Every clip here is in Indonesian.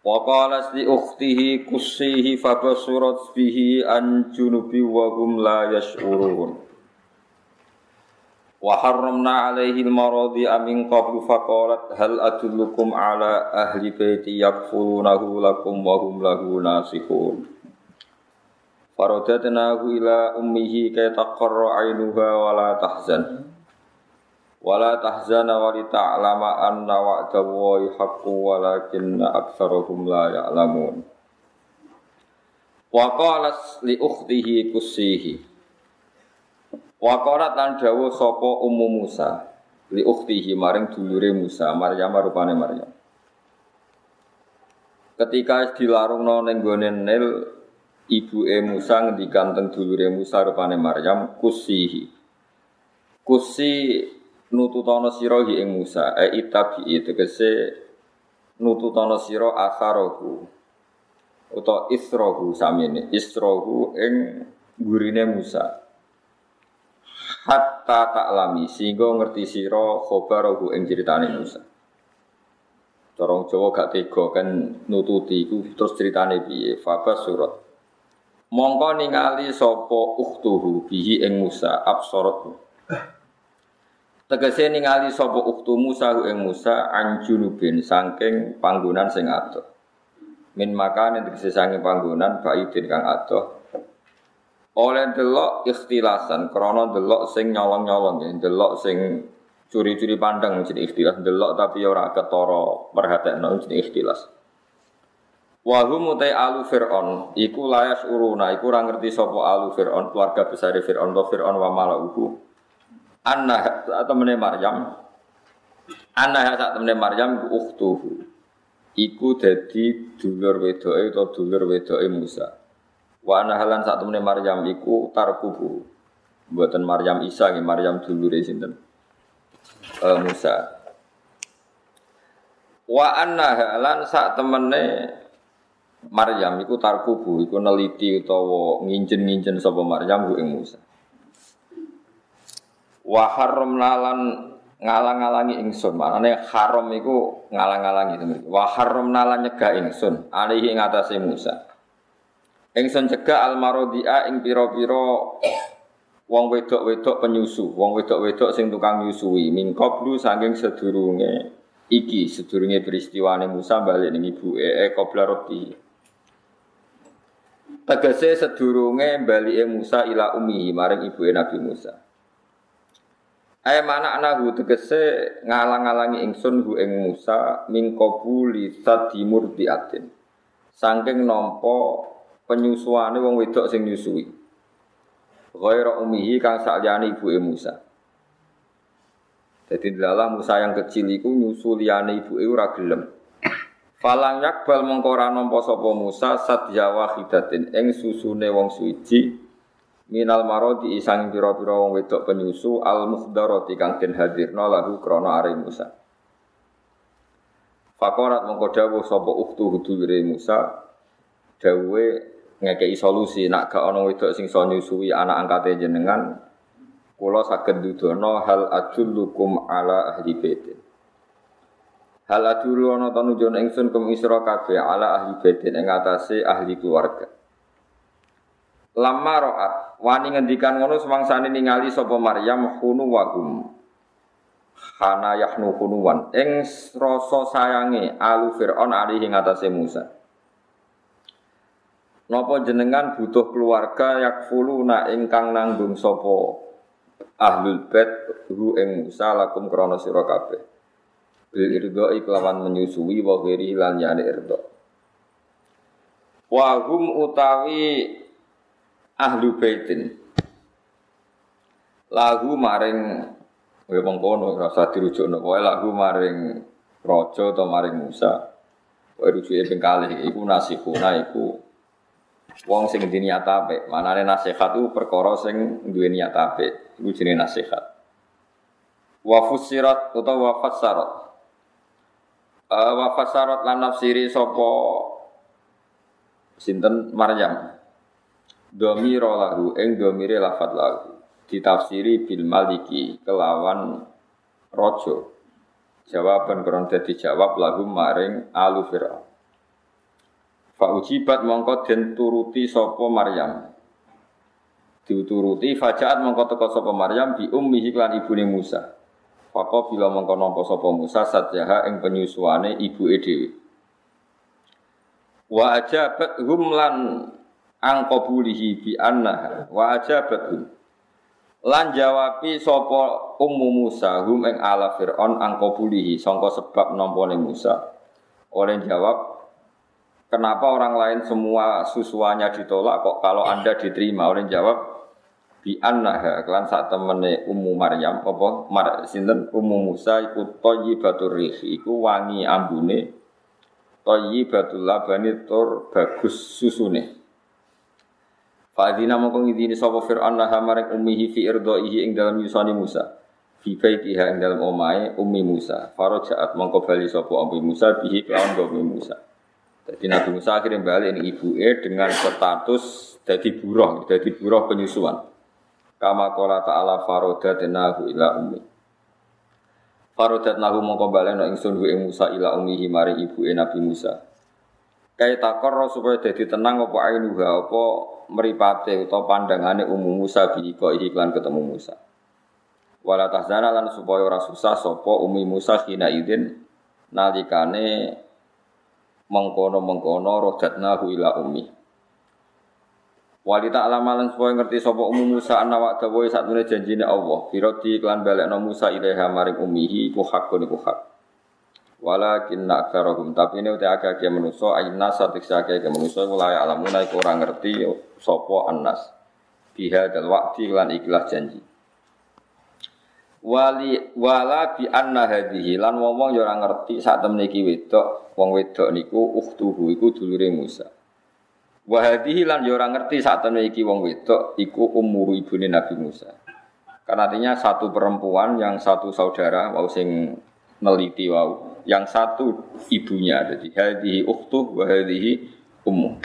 Wa qalat li ukhtihi kussihi fabasurat bihi an junubi wa hum la yash'urun. Wa harramna alaihi al-maradi amin qablu faqalat hal adullukum ala ahli baiti yakfulunahu lakum wa hum lahu nasihun. Faradatnahu ila ummihi kay taqarra ainuha wa la tahzan. Wala tahzana wa li ta'lama anna wa'da Allahi haqqu walakinna aktsarahum la ya'lamun. Wa qalat li ukhtihi kussihi. Wa qalat lan dawuh sapa Ummu Musa li ukhtihi maring dulure Musa, Maryam rupane Maryam. Ketika dilarungno ning gone Nil, ibuke Musa ngendikan teng dulure Musa rupane Maryam kussihi. Kusi nututono sira hi ing Musa. E itabi tegese nututono sira asarahu utawa isrohu samene isrohu ing gurine Musa. Hatta taklami sehingga ngerti sira khabarahu ing critane Musa. Corong Jawa gak tega kan nututi iku terus ceritane piye? Fabas surat. Mongko ningali sapa ukhtuhu bihi ing Musa absorot Tegese ningali sapa uktu Musa ing Musa anjunubin saking panggonan sing adoh. Min makan tegese saking panggonan baidin kang adoh. Oleh delok ikhtilasan krana delok sing nyolong-nyolong ya, delok sing curi-curi pandang jadi ikhtilas, delok tapi ora ketara perhatekno jadi ikhtilas. Wa hum utai alu Fir'aun iku layas uruna iku ora ngerti sapa alu Fir'aun keluarga besar Fir'aun to Fir'aun wa malauhu Anna saat temene Maryam. Anna saat temene Maryam ukhtuhu. Iku dadi dulur wedoke atau dulur wedoke Musa. Wa anna halan saat temene Maryam iku tarkubu. Buatan Maryam Isa nggih Maryam dulure sinten? Uh, Musa. Wa anna halan saat temene Maryam iku tarkubu. Iku neliti utawa nginjen-nginjen sapa Maryam ing Musa wa haramna lan ngalang-alangi ingsun. Manane haram iku ngalang-alangi. Temen wa haramna lan nyegah ingsun. Alihi ing atase Musa. Ingsun cegah almarodia ing pira-pira wong wedok-wedok penyusu. Wong wedok-wedok sing tukang nyusui. Mingkoblu saking sedurunge iki sedurunge peristiwane Musa balik ning ibuke e qabla roti tegese sedurunge balike Musa ila ummihi maring ibuke Nabi Musa Ayat mana anahu tegese ngalang-alangi ingsun hu ing Musa min qabuli sadimur diatin. Saking nampa penyusuane wong wedok sing nyusui. Ghaira umihi kang sakliyane ibuke Musa. Jadi dalam Musa yang kecil iku liyane ibuke ora gelem. Falang yakbal mengko ora nampa sapa Musa sadyawa khidatin ing susune wong suci minal marodi isang pira-pira wong wedok penyusu al muhdarati kang den hadirna lahu krana are Musa. Fakorat dawuh sapa uktu hudure Musa dawuhe ngekei solusi nak gak ana wedok sing iso nyusui anak angkate jenengan kula saged dudono hal ajullukum ala ahli baitin. Hal adulu ana tanujun ingsun kum isra kabeh ala ahli baitin ing atase ahli keluarga. Lama ro'at wani ngendikan ngono semangsane ningali sapa Maryam hunu wagum. Hana yahnu hunuwan ing rasa sayange alu Firaun alihi ngatasé Musa. Napa jenengan butuh keluarga yakfuluna ingkang nanggung sapa ahlul bait hu ing Musa lakum krana sira kabeh. Bil irdo iklawan menyusui wa ghairi lan yani irdo. Wa hum utawi ahlu baitin lagu maring kowe mengkono rasa dirujukno kowe lagu maring raja atau maring Musa Kowe rujuke ping kalih iku nasihuna iku wong sing di niat apik. Manane nasihat itu perkara sing duwe niat apik. Iku jenenge nasihat. Wa fusirat utawa wa fasarat. Uh, wa fasarat lan nafsiri sinten Maryam. Domiro lahu ing domire lafat lahu ditafsiri bil maliki kelawan rojo Jawaban kron dadi jawab lagu maring alu Fir'aun. Fa ujibat mongko den turuti sapa Maryam. Diuturuti fajaat mongko teko sapa Maryam bi ummihi lan ibune Musa. Fako bila mongko nampa sapa Musa satyaha ing penyusuane ibuke dhewe. Wa ajabat hum lan angqabulihi bi annaha wa ajabat hum Lan jawabi sapa Ummu Musa hum ing ala Fir'aun angkobulihi sangka sebab nampane Musa. Oleh jawab, kenapa orang lain semua susuannya ditolak kok kalau Anda diterima? Oleh jawab, bi annaha kelan sak temene Ummu Maryam apa Mar sinten Ummu Musa iku thayyibatur rihi iku wangi ambune thayyibatul labani tur bagus susune. Fa'adina mongko ngidini sapa Fir'aun laha maring ummihi fi irdaihi ing dalam yusani Musa. Fi baitiha ing dalam omahe ummi Musa. Farajaat mongko bali sapa ummi Musa bihi kelawan ummi Musa. Jadi Nabi Musa akhirnya balik ini ibu E dengan status jadi buruh, jadi buruh penyusuan. Kama kola ta'ala farodat nahu ila ummi. Farodat nahu mongko balik no ingsun ing Musa ila ummi himari ibu E Nabi Musa. Kaya takor supaya jadi tenang apa ainuha apa meripate utawa pandangane umum Musa bi iklan ketemu Musa. Wala tahzana lan supaya ora susah sapa umi Musa kina idin nalikane mengkono-mengkono rodatnahu ila ummi. Wali ta'lama lan supaya ngerti sapa umum Musa ana wa dawa sak janjine Allah. Biroti iklan balekno Musa ilaiha maring ummihi ku hakun iku hak. Walakin aktsarahum tapi ini udah agak agak menuso ayna satik agak agak menuso mulai alamuna iku ora ngerti sopo anas biha dal wakti lan ikhlas janji. Wali wala bi anna hadhihi lan wong ya ora ngerti sak temne iki wedok wong wedok niku ukhtuhu iku dulure Musa. Wa hadhihi lan ya ora ngerti sak temne iki wong wedok iku umur ibune Nabi Musa. Karena artinya satu perempuan yang satu saudara wau sing neliti wau yang satu ibunya jadi hadhihi ukhtu wa hadhihi ummu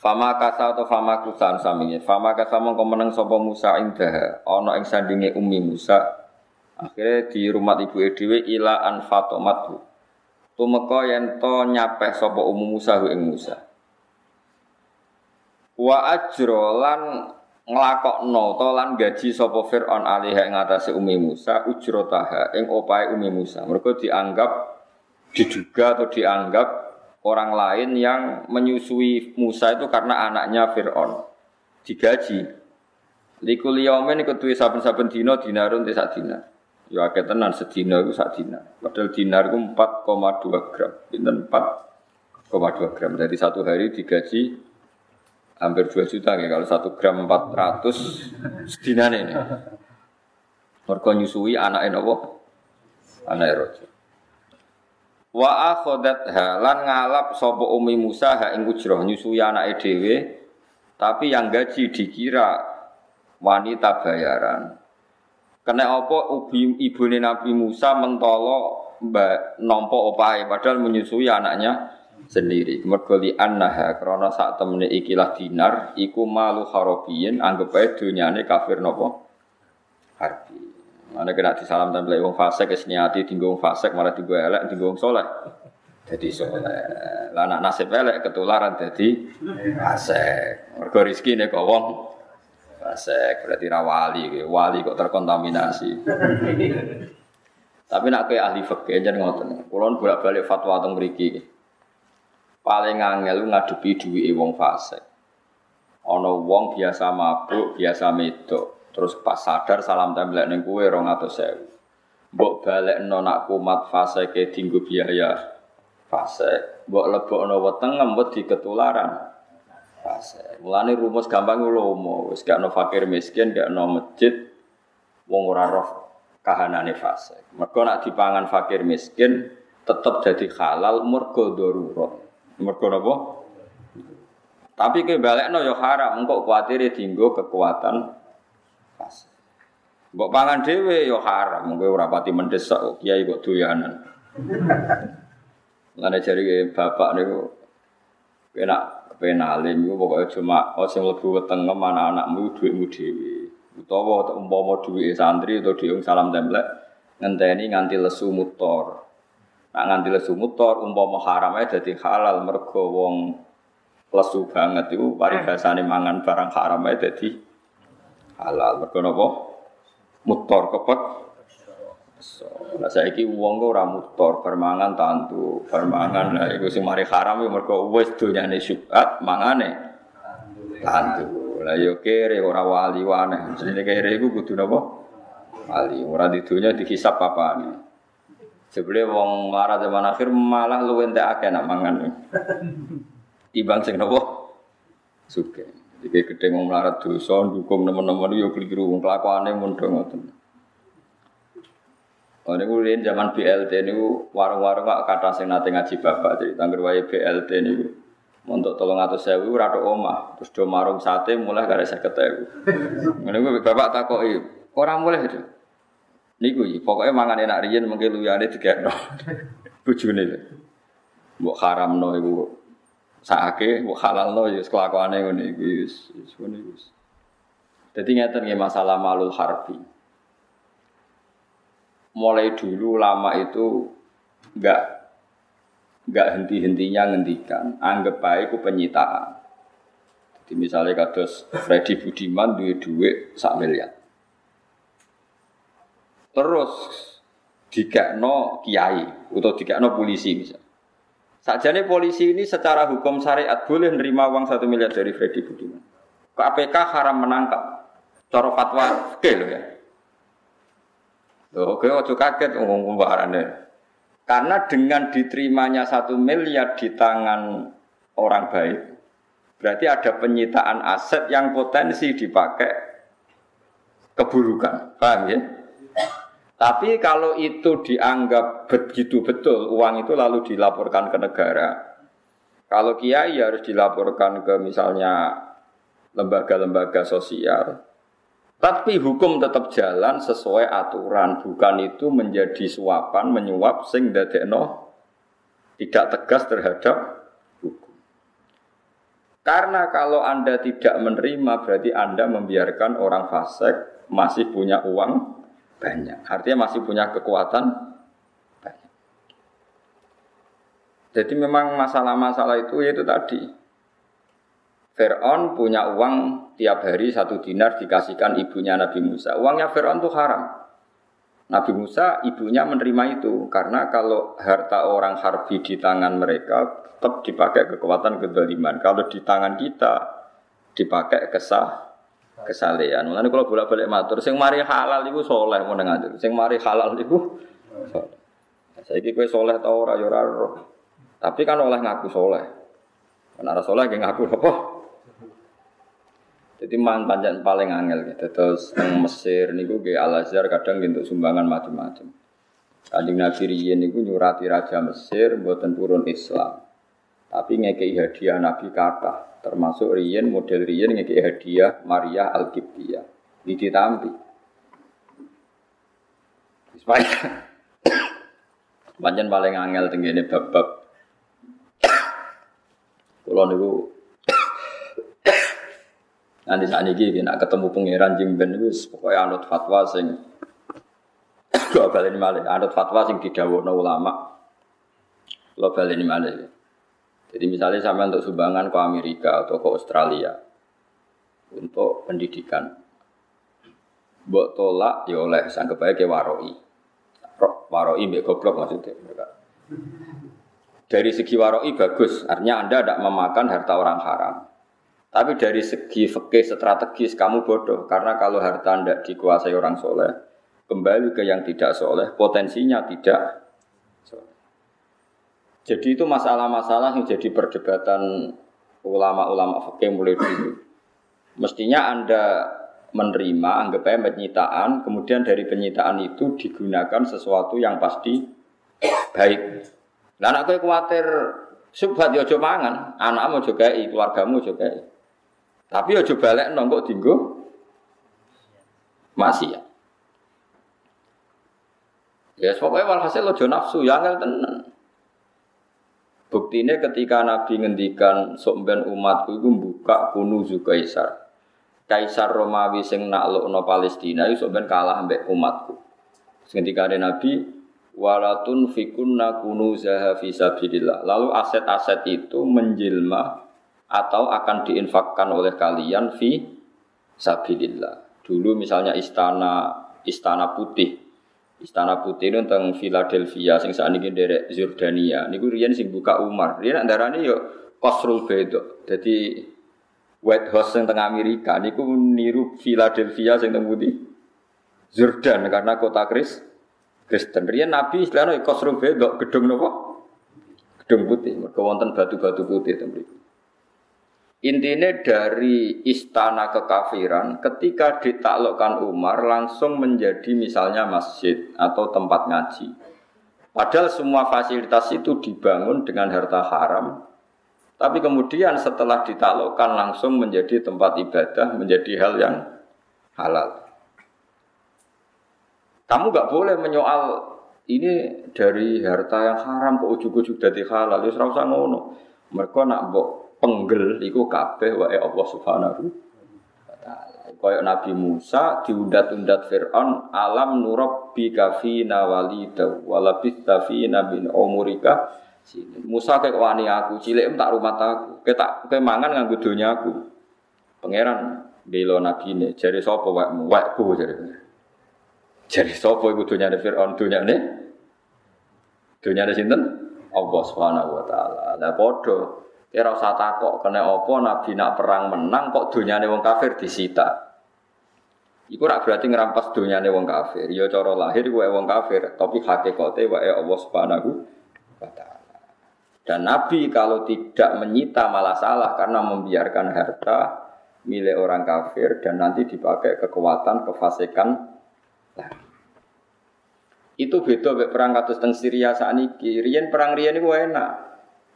Fama kasa atau fama kusan saminya. Fama kasa mongko meneng sapa Musa indah ana ing sandinge Ummi Musa. Akhirnya di rumah ibu dhewe ila an fatomatu. Tumeka yen to nyapeh sapa Ummu Musa ing Musa. Wa ajro lan nglakokno to lan gaji sapa Firaun alih ing atase Umi Musa ujrotaha ing opahe Umi Musa. Mergo dianggap diduga atau dianggap orang lain yang menyusui Musa itu karena anaknya Firaun. Digaji. Likul yaumin iku duwe saben-saben dina dinarun te sak dinar. Ya akeh tenan sedina iku sak dinar. Padahal dinar iku 4,2 gram. Pinten 4,2 gram. Jadi satu hari digaji hampir 2 juta ya kalau 1 gram 400 sedinane ini. Mergo nyusui anaknya nopo? Anake rojo. Wa akhadatha lan ngalap sapa Umi Musa ha ing ujrah nyusui anake dhewe tapi yang gaji dikira wanita bayaran. Kena apa ubi ibune Nabi Musa mentolo mbak nompo opahe padahal menyusui anaknya sendiri. Mergo li annaha krana sak temene ikilah dinar iku malu harabiyin anggap ae dunyane kafir napa? Harbi. Mana kena disalam tempel wong fasik wis niati dinggo wong fasik malah dinggo elek dinggo wong saleh. Dadi saleh. Lah anak nasib elek ketularan dadi fasik. Mergo rezekine kok wong fasik berarti ra wali, wali kok terkontaminasi. Tapi nak kayak ahli fikih jangan ngoten. Kulon bolak-balik fatwa teng mriki paling angel ngadepi duwike wong fasik. Ana wong biasa mabuk, biasa medok, terus pas sadar salam tembelek ning kowe 200.000. Mbok balekno nak kumat fasike dinggo biaya fasik. Mbok lebokno weteng di ketularan. Fasik. Mulane rumus gampang lomo, wis gak ono fakir miskin, gak ono masjid wong ora roh kahanane fasik. Mergo nak dipangan fakir miskin tetap jadi halal mergo darurat. Mergo napa? Tapi ke balekno ya haram, engko kuwatir dienggo kekuatan pas. Mbok pangan dhewe ya haram, kowe ora pati mendesak kok kiai kok doyanan. Lane jari bapak niku enak kepenalim iku pokoke cuma oh sing mlebu wetenge mana anakmu dhuwitmu dhewe. Utawa umpama dhuwit santri utawa dhuwit salam templek ngenteni nganti lesu mutor. Nak nganti lesu mutor umpama haram ae dadi halal mergo wong lesu banget itu paribasane mangan barang haram ae dadi halal. Mergo napa? Mutor kepek. So, nah saiki wong ora mutor permangan tantu, permangan lah iku sing mari haram ya mergo wis donyane syubhat mangane tantu. Lah yo kere ora wali wane. Jenenge kere iku kudu napa? Wali. Ora di dunya dihisab apane. Sebelum wong marah zaman akhir malah lu entek akeh nak mangan. Timbang sing napa? Suke. Jadi gede wong melarat dosa dukung teman-teman yo keliru wong kelakuane mun ngoten. Oh, ini kemudian zaman BLT ini warung-warung kak kata sing nate ngaji bapak jadi tangger wae BLT ini untuk tolong atau sewu rado omah terus do marung sate mulai gak ada saya ketemu. Ini bapak takoi orang mulai itu. Niku pokoknya mangan enak riyen mungkin luyane digekno. Bojone. Mbok haramno iku sakake, mbok halalno ya kelakuane ngene iki wis wis ngene wis. Dadi ngeten nggih masalah malul harbi. Mulai dulu lama itu enggak enggak henti-hentinya ngendikan, anggap baik itu penyitaan. Jadi misalnya kados Freddy Budiman duit duit sak miliar. Terus dikekno kiai atau dikekno polisi misalnya. Sajane polisi ini secara hukum syariat boleh nerima uang satu miliar dari Freddy Budiman. KPK haram menangkap. Cara fatwa oke loh ya. Loh, oke waktu kaget ngomong pembaharannya. Karena dengan diterimanya satu miliar di tangan orang baik, berarti ada penyitaan aset yang potensi dipakai keburukan. Paham ya? Tapi kalau itu dianggap begitu betul, uang itu lalu dilaporkan ke negara. Kalau kiai harus dilaporkan ke misalnya lembaga-lembaga sosial. Tapi hukum tetap jalan sesuai aturan, bukan itu menjadi suapan, menyuap sing dadekno tidak tegas terhadap hukum. Karena kalau Anda tidak menerima berarti Anda membiarkan orang fasik masih punya uang banyak. Artinya masih punya kekuatan banyak. Jadi memang masalah-masalah itu yaitu tadi. Fir'aun punya uang tiap hari satu dinar dikasihkan ibunya Nabi Musa. Uangnya Fir'aun itu haram. Nabi Musa ibunya menerima itu karena kalau harta orang harbi di tangan mereka tetap dipakai kekuatan kedoliman. Kalau di tangan kita dipakai kesah kesalehan. Mulane kalau bolak-balik matur, sing mari halal iku soleh mau ngatur. Sing mari halal iku soleh. Saiki kowe soleh ta ora ya ora Tapi kan oleh ngaku soleh. Kan ora soleh ge ngaku apa? Jadi man panjang paling angel gitu. Terus teng Mesir niku ge Al Azhar kadang untuk sumbangan macam-macam. Kanjeng Nabi riyen niku nyurati raja Mesir mboten purun Islam. Tapi ngekei hadiah Nabi kata, termasuk riyen model riyen ngekei hadiah Maria Al Qibtiyah. Ini ditampi. Supaya panjang paling angel tenggene bab-bab. Kalau niku nanti saat ini nak ketemu pangeran jimben itu pokoknya anut fatwa sing Lo balik malah anut fatwa sing didawuhna ulama. Lo balik malah. Jadi misalnya sampai untuk sumbangan ke Amerika atau ke Australia untuk pendidikan, buat tolak ya oleh sanggup baik ke waroi, waroi mbak goblok maksudnya mereka. Dari segi waroi bagus, artinya anda tidak memakan harta orang haram. Tapi dari segi fikih strategis kamu bodoh karena kalau harta anda dikuasai orang soleh, kembali ke yang tidak soleh, potensinya tidak jadi itu masalah-masalah yang jadi perdebatan ulama-ulama fakih mulai dulu. Mestinya Anda menerima, anggap aja penyitaan, kemudian dari penyitaan itu digunakan sesuatu yang pasti baik. Lah anak kowe kuwatir subhat ya aja mangan, anakmu kei, keluargamu kei. Tapi aja balik nongkok dinggo maksiat. Ya, pokoknya walhasil aja nafsu, ya angel tenan. Buktinya ketika Nabi ngendikan sokben umatku itu buka kunuzu kaisar. Kaisar Romawi sing naklukno Palestina itu sokben kalah mbek umatku. Ketika ada Nabi walatun fikunna kunuzaha fisabilillah. Lalu aset-aset itu menjelma atau akan diinfakkan oleh kalian fi sabilillah. Dulu misalnya istana istana putih Istana Putih itu tentang Philadelphia sing saat ini dari Jordania. Niku rian sing buka Umar. Rian antaranya yo Kosrul Bedo. Jadi White House yang tengah Amerika niku niru Philadelphia sing teng putih Jordan karena kota Kris Kristen. Rian Nabi istilahnya Kosrul Bedo gedung nopo? Gedung putih. Mereka wonten batu-batu putih teng Intinya dari istana kekafiran ketika ditaklukkan Umar langsung menjadi misalnya masjid atau tempat ngaji. Padahal semua fasilitas itu dibangun dengan harta haram. Tapi kemudian setelah ditaklukkan langsung menjadi tempat ibadah, menjadi hal yang halal. Kamu gak boleh menyoal ini dari harta yang haram kok ujuk-ujuk dari halal. Ya serasa ngono. Mereka nak penggel iku kabeh wae Allah Subhanahu wa taala. Kaya Nabi Musa diundat-undat Firaun alam nurabbi kafina walida walabista fina bin umurika. Musa kayak wani aku cilik tak rumah aku. Ketak kemangan nganggo donya aku. Pangeran belo nabi ini jari sapa wakmu wakku jari jari sapa iku donyane Firaun donyane donyane sinten Allah Subhanahu wa taala. Lah padha Kira usah takok kena opo Nabi nak perang menang kok dunyane wong kafir disita. Iku rak berarti ngerampas dunyane wong kafir. Ya cara lahir wae wong kafir, tapi hakikate wae Allah Subhanahu wa taala. Dan Nabi kalau tidak menyita malah salah karena membiarkan harta milik orang kafir dan nanti dipakai kekuatan kefasikan Itu beda perang kados teng Syria saat ini. Riyen perang riyen iku enak.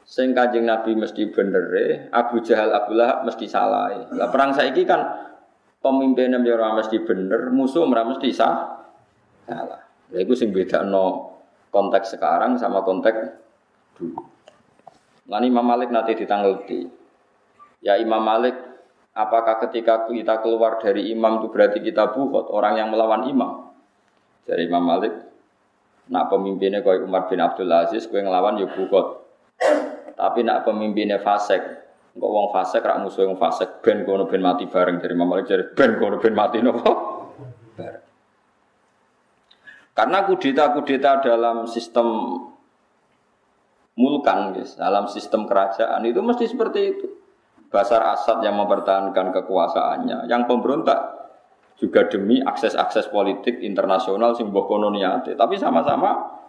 Sing Kanjeng Nabi mesti bener Abu Jahal Abu Lahab mesti salah. Lah perang saiki kan pemimpinnya ya ora mesti bener, musuh ora mesti sah. Salah. Lha iku sing bedakno konteks sekarang sama konteks dulu. Lani Imam Malik nanti ditanggulti. Ya Imam Malik, apakah ketika kita keluar dari imam itu berarti kita buhot orang yang melawan imam? Dari Imam Malik, nak pemimpinnya kau Umar bin Abdul Aziz, kau ngelawan ya buhot. Tapi nak pemimpinnya fasek, kok wong fasek rak musuh wong fasek ben kono ben mati bareng dari Mama Malik dari ben kono ben mati nopo bareng. Karena kudeta-kudeta dalam sistem mulkan, guys, dalam sistem kerajaan itu mesti seperti itu. Basar Asad yang mempertahankan kekuasaannya, yang pemberontak juga demi akses-akses politik internasional sing mbok Tapi sama-sama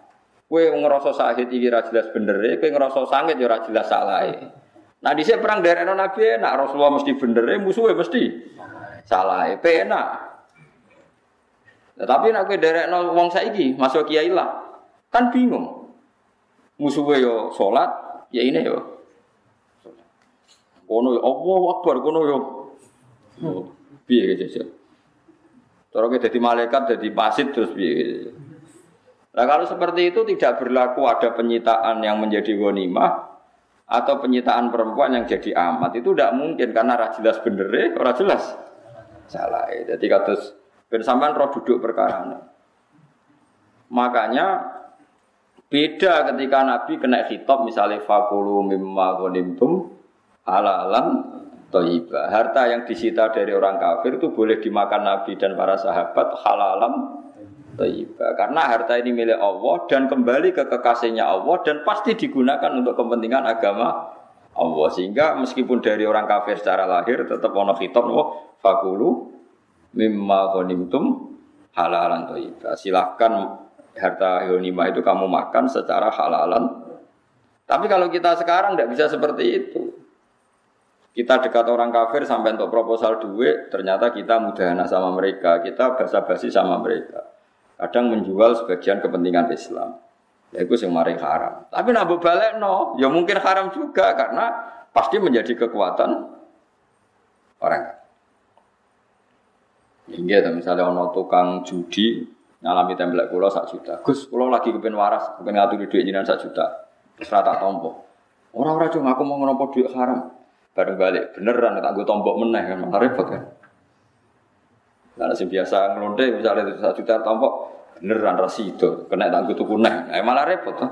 Kue ngerasa sakit iki ra jelas bener e, kue ngerasa sakit ya ra jelas salahe. Nah di sini perang dari Nabi nak Rasulullah mesti bener e, musuhnya mesti salah e, enak. Nah, tapi nak kue dari wong saiki masuk kiai lah, kan bingung. Musuhnya yo sholat, ya ini yo. Kono yo Allah Akbar, kono yo. Piye gitu kita jadi malaikat, jadi pasit terus piye. Nah kalau seperti itu tidak berlaku ada penyitaan yang menjadi ghanimah atau penyitaan perempuan yang jadi amat itu tidak mungkin karena ora jelas bener ora jelas salah. Jadi kados ben sampean roh duduk perkara Makanya beda ketika Nabi kena khitab misalnya fakulu mimma ghanimtum halalan toiba. Harta yang disita dari orang kafir itu boleh dimakan Nabi dan para sahabat halalan Taibah. Karena harta ini milik Allah dan kembali ke kekasihnya Allah dan pasti digunakan untuk kepentingan agama Allah. Sehingga meskipun dari orang kafir secara lahir tetap ono khitab oh, fakulu mimma ghanimtum halalan taibah. Silahkan harta ghanimah itu kamu makan secara halalan. Tapi kalau kita sekarang tidak bisa seperti itu. Kita dekat orang kafir sampai untuk proposal duit, ternyata kita mudahana sama mereka, kita basa-basi sama mereka kadang menjual sebagian kepentingan Islam. Ya itu yang maring haram. Tapi nak balik no, ya mungkin haram juga karena pasti menjadi kekuatan orang. Hingga misalnya ono tukang judi ngalami tembelak kulo sak juta. Gus, kulo lagi kepen waras, kepen ngatur duit jinan sak juta. Terus rata tompo. Orang-orang cuma aku mau ngonopo duit haram. Bareng balik, beneran tak gue tombok meneh kan, repot kan. Nah, si biasa ngelonde misalnya satu juta tombok, beneran itu, kena gue tuku neh, eh, malah repot tuh.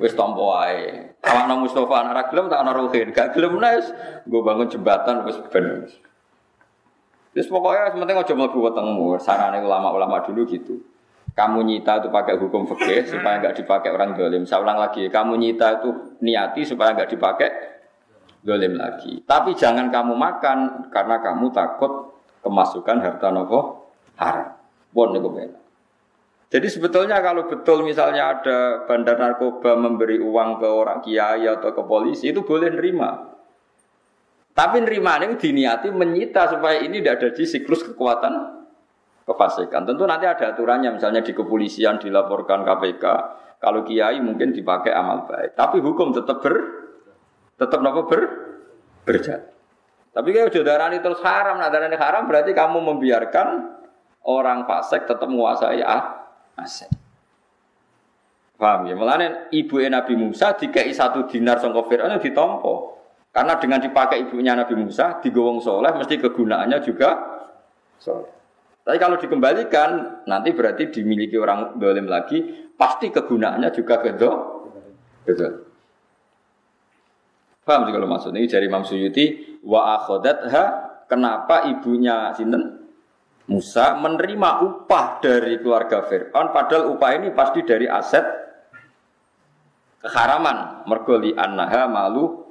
Wis tompo wae. Awakno Mustofa anak gelem tak ana Ruhin, gak gelem nes, gue bangun jembatan wis ben. Terus pokoknya penting aja mlebu wetengmu. Sarane ulama-ulama dulu gitu. Kamu nyita itu pakai hukum fikih supaya nggak dipakai orang dolim. Saya ulang lagi, kamu nyita itu niati supaya nggak dipakai dolim lagi. Tapi jangan kamu makan karena kamu takut kemasukan harta nopo haram. Bon niku Jadi sebetulnya kalau betul misalnya ada bandar narkoba memberi uang ke orang kiai atau ke polisi itu boleh nerima. Tapi nerima ini diniati menyita supaya ini tidak ada di siklus kekuatan kefasikan. Tentu nanti ada aturannya misalnya di kepolisian dilaporkan KPK. Kalau kiai mungkin dipakai amal baik. Tapi hukum tetap ber tetap nopo ber berjalan. Tapi kalau darani terus haram, nah darani haram berarti kamu membiarkan orang fasik tetap menguasai ah, aset. Paham ya? Mulane ibu Nabi Musa dikai satu dinar sangka Fir'aun ditompo. Karena dengan dipakai ibunya Nabi Musa digowong soleh mesti kegunaannya juga soleh. Tapi kalau dikembalikan nanti berarti dimiliki orang dolim lagi pasti kegunaannya juga kedo. Betul. Paham sih kalau maksudnya dari Imam Suyuti wa akhodatha kenapa ibunya sinten Musa menerima upah dari keluarga Fir'aun padahal upah ini pasti dari aset keharaman mergoli annaha malu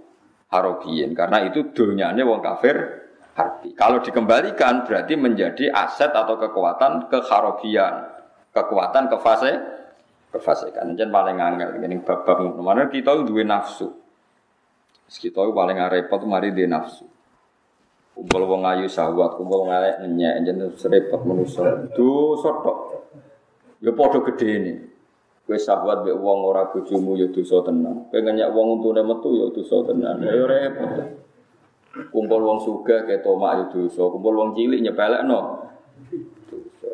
harobiyin karena itu dunyanya wong kafir harbi. Kalau dikembalikan berarti menjadi aset atau kekuatan keharobian, kekuatan kefase kefasikan. Jadi paling angel ini bab-bab Mana kita dua nafsu. Kita paling repot mari di nafsu. Kumpul wong ayu sahwat, kumpul wong elek nyenyek jeneng serepot manusa. Dosa tok. Ya padha gede ini. Kowe sahwat mbek wong ora bojomu ya dosa tenan. Pengen nyek wong untune metu ya dosa tenan. Ya repot. Kumpul wong sugih ketomak ya dosa, kumpul wong cilik nyepelekno. Dosa.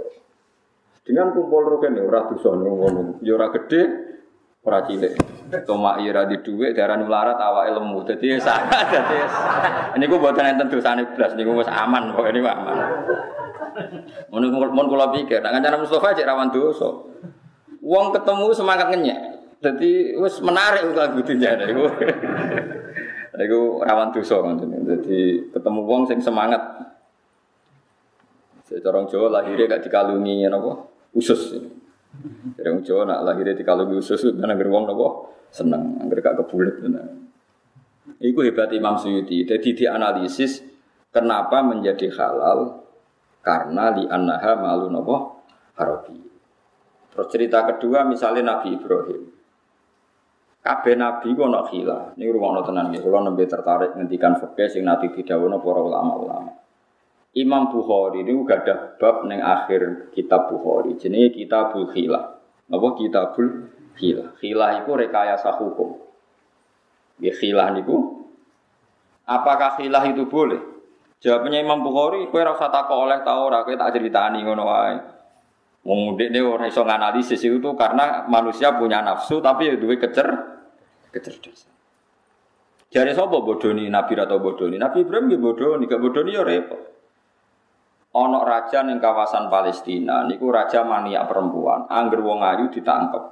Dengan kumpul roken ya ora dosa ngono. Ya ora gede, ora cilik. Toma ira di dhuwit darah nularat awake lemu. Dadi sangat dadi ini gue buatan enten dosane blas niku wis aman kok ini aman. Mun mun kula pikir, nek kanjeng Mustofa cek rawan dosa. Wong ketemu semangat ngenyek. Dadi wis menarik kok gudinya niku. Iku rawan dosa ngoten. Dadi ketemu wong sing semangat. Secara Jawa lahirnya gak dikalungi napa? Usus. Jadi orang Jawa nak lahirnya dikalungi usus, karena gerbong napa? seneng, angger gak kebulet. Iku hebat Imam Suyuti. Jadi dianalisis kenapa menjadi halal karena li annaha malu nopo harabi. Terus cerita kedua misalnya Nabi Ibrahim. Kabeh nabi ku ana khila. Niku rumono tenan nggih. Kula nembe tertarik ngendikan fikih sing nanti didhawuhna para ulama-ulama. Imam Bukhari ini ada bab neng akhir kitab Bukhari. Jenenge Kitabul Khilah. Apa Kitabul khilah. Khilah itu rekayasa hukum. Ya khilah niku apakah khilah itu boleh? Jawabnya Imam Bukhari, kowe ora takok oleh ta ora, kowe tak ceritani ngono wae. Wong ndek ora iso nganalisis itu karena manusia punya nafsu tapi ya duwe kecer kecerdasan. Jare sapa bodoni Nabi atau bodoni? Nabi Ibrahim nggih bodoni, gak bodoni ya repot. Ono raja ning kawasan Palestina niku raja mania perempuan, angger wong ayu ditangkep.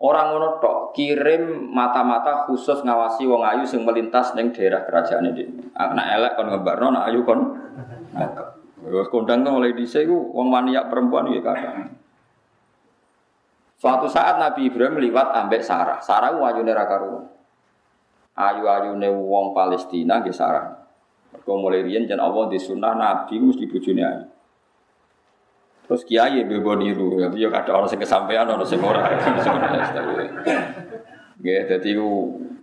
Orang ngono tok kirim mata-mata khusus ngawasi wong ayu sing melintas ning daerah kerajaan ini. Anak elek kon ngebarno, ayu kon. Wis kondang mulai dhisik wong maniak perempuan ya kadang. Suatu saat Nabi Ibrahim liwat ambek Sarah. Sarah ku ayune ra karuan. Ayu-ayune wong Palestina nggih Sarah. Mergo mulai riyen jan Allah di sunnah Nabi mesti bojone ayu. Terus kiai bebo niru, ya yo kada orang sing kesampaian orang sing ora. Nggih, dadi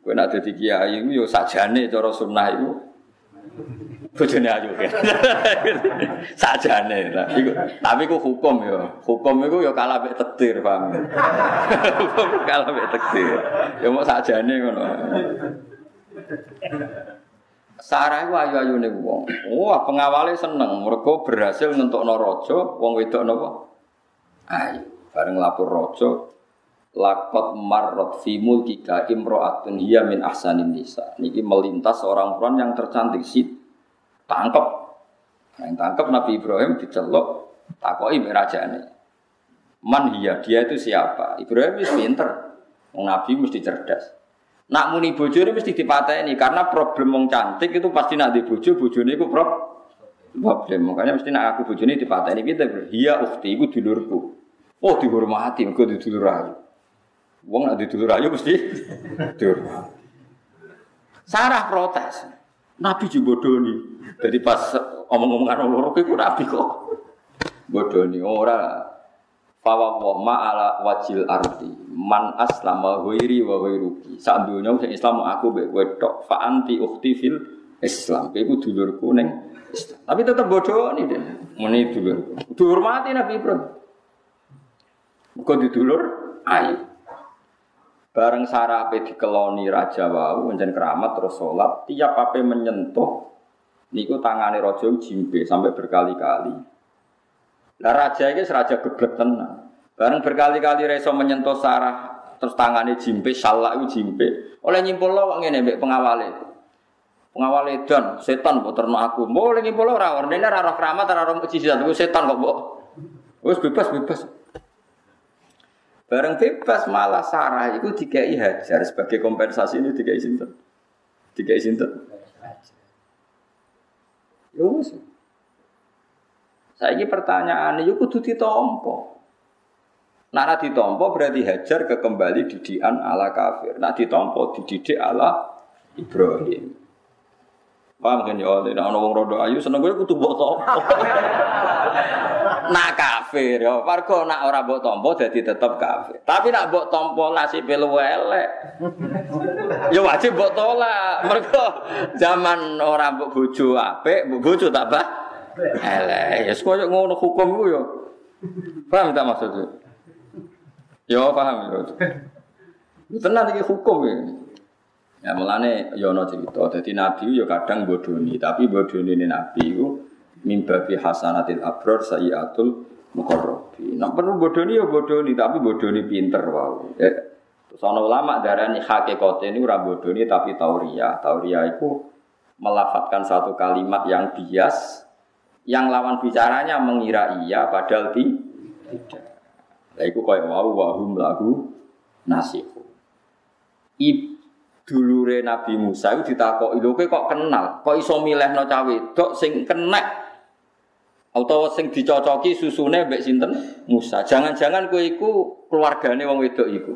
kowe nak dadi kiai iku yo sajane cara sunnah iku bojone ayu kan. Sajane. Iku tapi ku hukum ya. Hukum iku ya kalah mek takdir, paham. hukum kalah mek takdir. Ya mau sajane ngono. Sarah iku ayu-ayune wong. Wah, pengawale seneng mergo berhasil nentokno raja, wong wedok napa? Ayu. Bareng lapor raja, lakot marrot fi mulkika imro'atun hiya min ahsanin nisa. Niki melintas seorang perempuan yang tercantik sih tangkep. Nah, yang tangkep Nabi Ibrahim dicelok takoi merajane. Man hiya, dia itu siapa? Ibrahim itu pinter. Nabi mesti cerdas. Nak muni bojo ini mesti dipateni karena problem wong cantik itu pasti nak di bojo, bojone iku problem. Makanya mesti nak aku bojone dipateni kita hiya ukhti iku dulurku. Oh dihormati mergo dulur ayu. Wong nak dulur ayu mesti dulur. Sarah protes. Nabi juga bodoni. Jadi pas omong-omongan orang loro iku Nabi kok bodoni ora Fawa wa ma'ala wajil arti Man aslama ghairi wa ghairuki. Saat dunia sing Islam aku mbek kowe tok Fa anti ukhti fil Islam. Iku dulurku Islam. Tapi tetep bodoh nih deh Muni dulurku Dihormati Nabi Ibrahim. Kok didulur ayo. Bareng sarape dikeloni raja wau menjen keramat terus sholat tiap ape menyentuh niku tangane raja jimbe sampai berkali-kali lah raja ini raja geblek tenan. Bareng berkali-kali reso menyentuh sarah terus tangannya jimpe, salah itu jimpe. Oleh nyimpul lo ngene mbek pengawale. Pengawale dan setan mbok terno aku. Mbok oleh nyimpul lo ora ini ora roh keramat ora roh mukjizat. Iku setan kok mbok. Wis bebas bebas. Bareng bebas malah Sarah itu dikai hajar sebagai kompensasi ini dikai sinten. Dikai sinten. Ya wis. Saya ini pertanyaan ini kudu ditompo. Nara ditompo berarti hajar ke kembali didikan ala kafir. Nah ditompo dididik ala Ibrahim. Paham kan ya Allah? Nah, orang rodo ayu seneng gue kudu buat tompo. nak kafir ya, warga nak orang buat tompo jadi tetap kafir. Tapi nak buat tompo nasi pelu elek. ya wajib buat tolak. Mereka zaman orang buat apik, bojo tak bah. Eleh, ya koyo ngono hukum ku yo. Paham tak maksudnya? Yo paham yo. Tenan iki hukum ya. Ya mulane yo ana cerita. Dadi nabi yo kadang bodoni, tapi bodoni ini nabi ku mimbabi hasanatil abror sayyatul muqarrabi. Nek perlu bodoni yo bodoni, tapi bodoni pinter wae. Ya. Terus ana ulama darani hakikate ini ora bodoni tapi tauria. Tauria itu melafatkan satu kalimat yang bias yang lawan bicaranya mengira iya padahal tidak. Lah iku kaya wau wahum lagu nasihu. Idulure Nabi Musa itu ditakoki lho kok kenal, kok iso milihno cah wedok sing kenek atau sing dicocoki susune mbek sinten Musa. Jangan-jangan kowe iku keluargane wong wedok iku.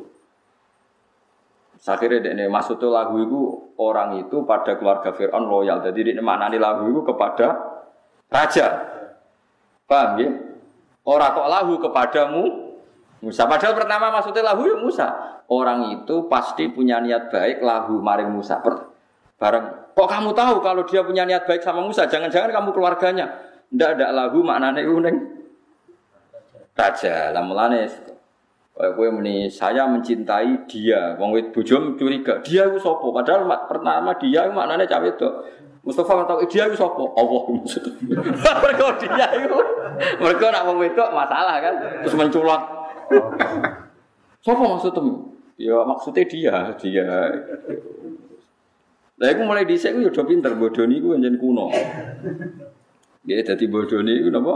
Akhirnya ini maksudnya lagu itu orang itu pada keluarga Fir'aun loyal. Jadi ini maknani lagu itu kepada raja. Paham ya? Orang kok lahu kepadamu Musa. Padahal pertama maksudnya lahu ya Musa. Orang itu pasti punya niat baik lahu maring Musa. Bareng. Kok kamu tahu kalau dia punya niat baik sama Musa? Jangan-jangan kamu keluarganya. Tidak ada lahu maknanya uning. Raja. Lamulane meni, saya mencintai dia. Wong wit curiga. Dia itu sopo. Padahal pertama dia maknanya cawe itu. Mustafa tahu dia itu sapa? Allah. Mereka dia itu. Mereka nak wong wedok masalah kan. Terus menculot. Sapa maksudmu? Ya maksudnya dia, dia. Lah aku mulai dhisik aku ya udah pinter bodoni iku njen kuno. Dia dadi bodoni iku napa?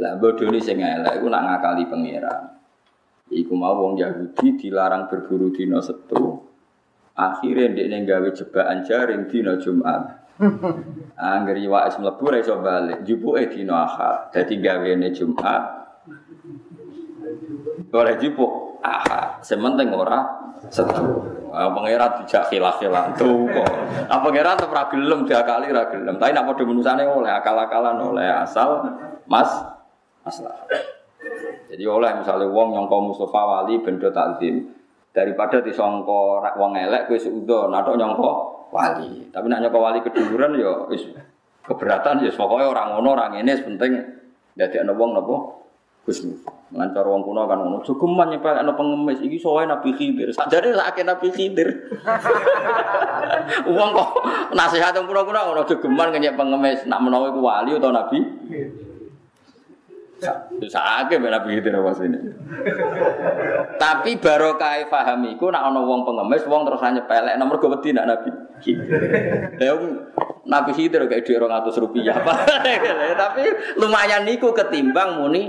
Lah bodoni sing elek iku nak ngakali pangeran. Iku mau wong Yahudi dilarang berburu dina setu. Akhirnya dia gawe jebakan jaring dina Jumat. Angger es mlebu ra iso balik, jupuke dina Ahad. Dadi gawene Jumat. Ora jupuk Ahad. Sementing ora setu. Ah, pangeran dijak khilaf-khilaf tuh kok. Ah pangeran tetep ra gelem diakali ra gelem. Tapi nak padha menusane oleh akal-akalan oleh asal Mas masalah. Jadi oleh misalnya wong nyongko Mustafa Wali bendo takdim daripada disongko rak wong elek kowe suudzon natok nyongko Wali. Tapi nak nyokok wali keduduran ya wis keberatan ya pokoknya orang ngono orang ini penting dadi ana wong napa Gusmu. Lancar wong kuno kan ngono. Jogeman nyepel ana pengemis iki soalnya Nabi Khidir. Sakjane sakake Nabi Khidir. Wong kok nasihat wong kuno-kuno ngono jogeman kenyek pengemis. Nak menawa iku wali atau Nabi? Sakake mbek Nabi Khidir apa ini. Tapi barokah paham iku nak ana wong pengemis, wong terus nyepelek. Nomor go wedi nak Nabi. Lah Nabi Khidir kayak duit 200 rupiah. Tapi lumayan niku ketimbang muni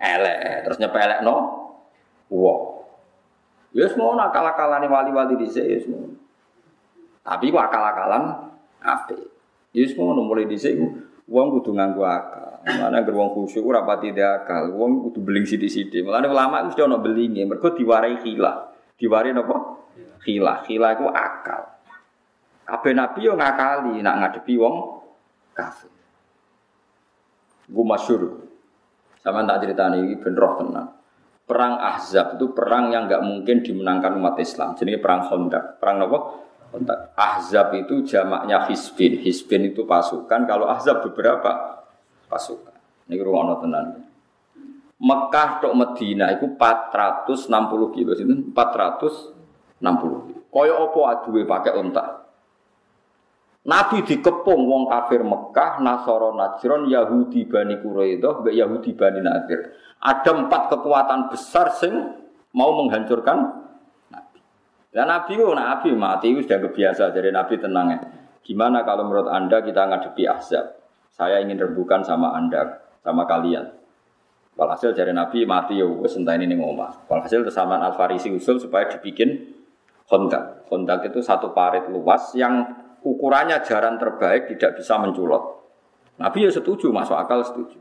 elek. Terus nyepelek no wow ya semua nakal-akalan wali-wali di sini ya semua tapi kok akal-akalan ape ya semua mulai di sini uang kudu nganggu akal mana ger wong khusyuk ora pati akal uang kudu beling sithik-sithik mulane ulama mesti ono belinge mergo diwarai khila diwarai napa khila khila iku akal kabeh nabi yo ngakali nak ngadepi wong kafir Gue masyur, sama tak cerita ini benroh tenang. Perang Ahzab itu perang yang nggak mungkin dimenangkan umat Islam. Jadi perang Khandaq. Perang apa? Ahzab itu jamaknya Hizbin. Hizbin itu pasukan. Kalau Ahzab beberapa pasukan. Ini ruang tenang. Mekah tok Medina itu 460 kilo. Itu 460 kilo. Kaya apa aduwe pakai unta. Nabi dikepung wong kafir Mekah, Nasoro Najron, Yahudi Bani Quraidah, Yahudi Bani Nadir. Ada empat kekuatan besar sing mau menghancurkan Nabi. Dan Nabi Nabi mati itu sudah kebiasa jadi Nabi tenang ya. Gimana kalau menurut Anda kita ngadepi Ahzab? Saya ingin rebukan sama Anda, sama kalian. Walhasil dari Nabi mati ya wes entah ini ngomah. Walhasil tersamaan Al Farisi usul supaya dibikin kontak. Kontak itu satu parit luas yang ukurannya jaran terbaik tidak bisa menculot. Nabi ya setuju, masuk akal setuju.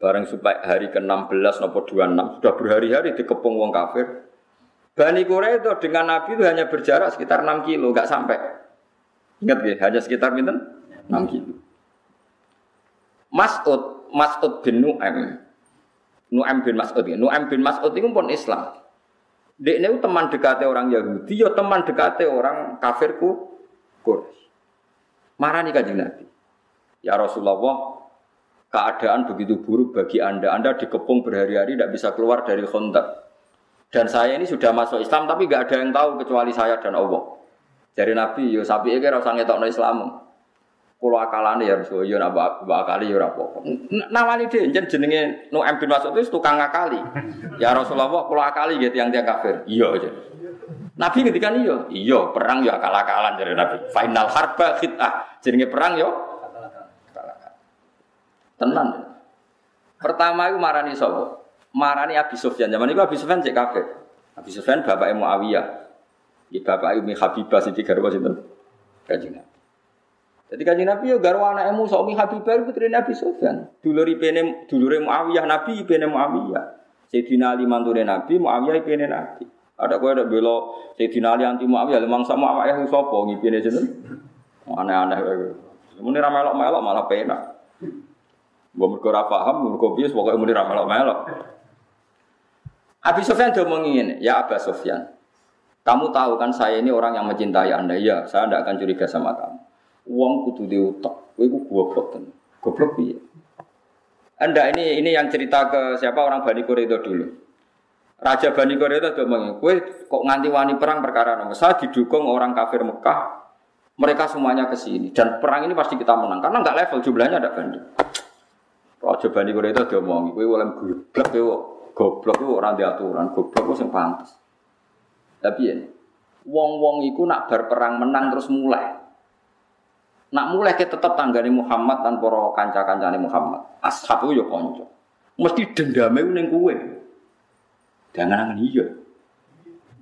Bareng supaya hari ke-16 nopo 26 sudah berhari-hari dikepung wong kafir. Bani itu dengan Nabi itu hanya berjarak sekitar 6 kilo, nggak sampai. Ingat ya, hanya sekitar minten 6 kilo. Mas'ud, Mas'ud bin Nu'aim. Nu'aim bin Mas'ud. Nu'aim bin Mas'ud itu pun Islam. Dia ini teman dekatnya orang Yahudi, ya teman dekatnya orang kafirku Quraisy. Marani kanjeng Nabi. Ya Rasulullah, keadaan begitu buruk bagi Anda. Anda dikepung berhari-hari tidak bisa keluar dari kontak. Dan saya ini sudah masuk Islam tapi nggak ada yang tahu kecuali saya dan Allah. Dari Nabi, yo sapi iki ora usah ngetokno Islam. Kulo akalane ya Rasul, yo nak mbak akali yo ora apa-apa. Nawani dhewe jen jenenge Nu'aim bin Mas'ud itu tukang akali. Ya Rasulullah, kulo akali gitu yang dia kafir. Iya aja. Nabi ketika ini yo, iya perang yo akal-akalan dari Nabi. Final harba khitah. Jenenge perang yo Tenan. Pertama itu marani sapa? Marani Abi Sufyan. Zaman itu Abi Sufyan cek kafir. Abi Sufyan bapak Muawiyah. Di bapak Umi Habibah sing digarwa sinten? Kanjeng Nabi. Jadi kanjeng Nabi yo garwa anak emu Umi Habibah putri Nabi Sufyan. Dulur ipene dulure Muawiyah Nabi ipene Muawiyah. Sayyidina Ali mantune Nabi, Muawiyah ipene Nabi. Ada kue ada belo Sayyidina Ali anti Muawiyah, lemang sama awak yang sopo ngipine jeneng. Aneh-aneh kowe. Muni ra melok-melok malah penak. Mbok mergo ora paham, mergo bias pokoke muni ra melok-melok. Abi Sofyan do ngene, ya Aba Sofyan. Kamu tahu kan saya ini orang yang mencintai Anda. Ya, saya tidak akan curiga sama kamu. Uang kudu diutak. Kowe iku goblok tenan. Goblok piye? Anda ini ini yang cerita ke siapa orang Bani Quraidah dulu. Raja Bani Quraidah itu ngomong, kue kok nganti wani perang perkara nama saya didukung orang kafir Mekah, mereka semuanya ke sini dan perang ini pasti kita menang karena nggak level jumlahnya ada banding. Raja Bani Quraidah dia ngomong, kue oleh goblok, kue goblok itu orang diaturan, goblok itu yang pantas. Tapi ya, wong-wong itu nak berperang menang terus mulai. Nak mulai kita tetap tanggani Muhammad dan poro kanca-kancane Muhammad. Ashab itu ya konco. Mesti dendamnya neng kue. Jangan-jangan iya.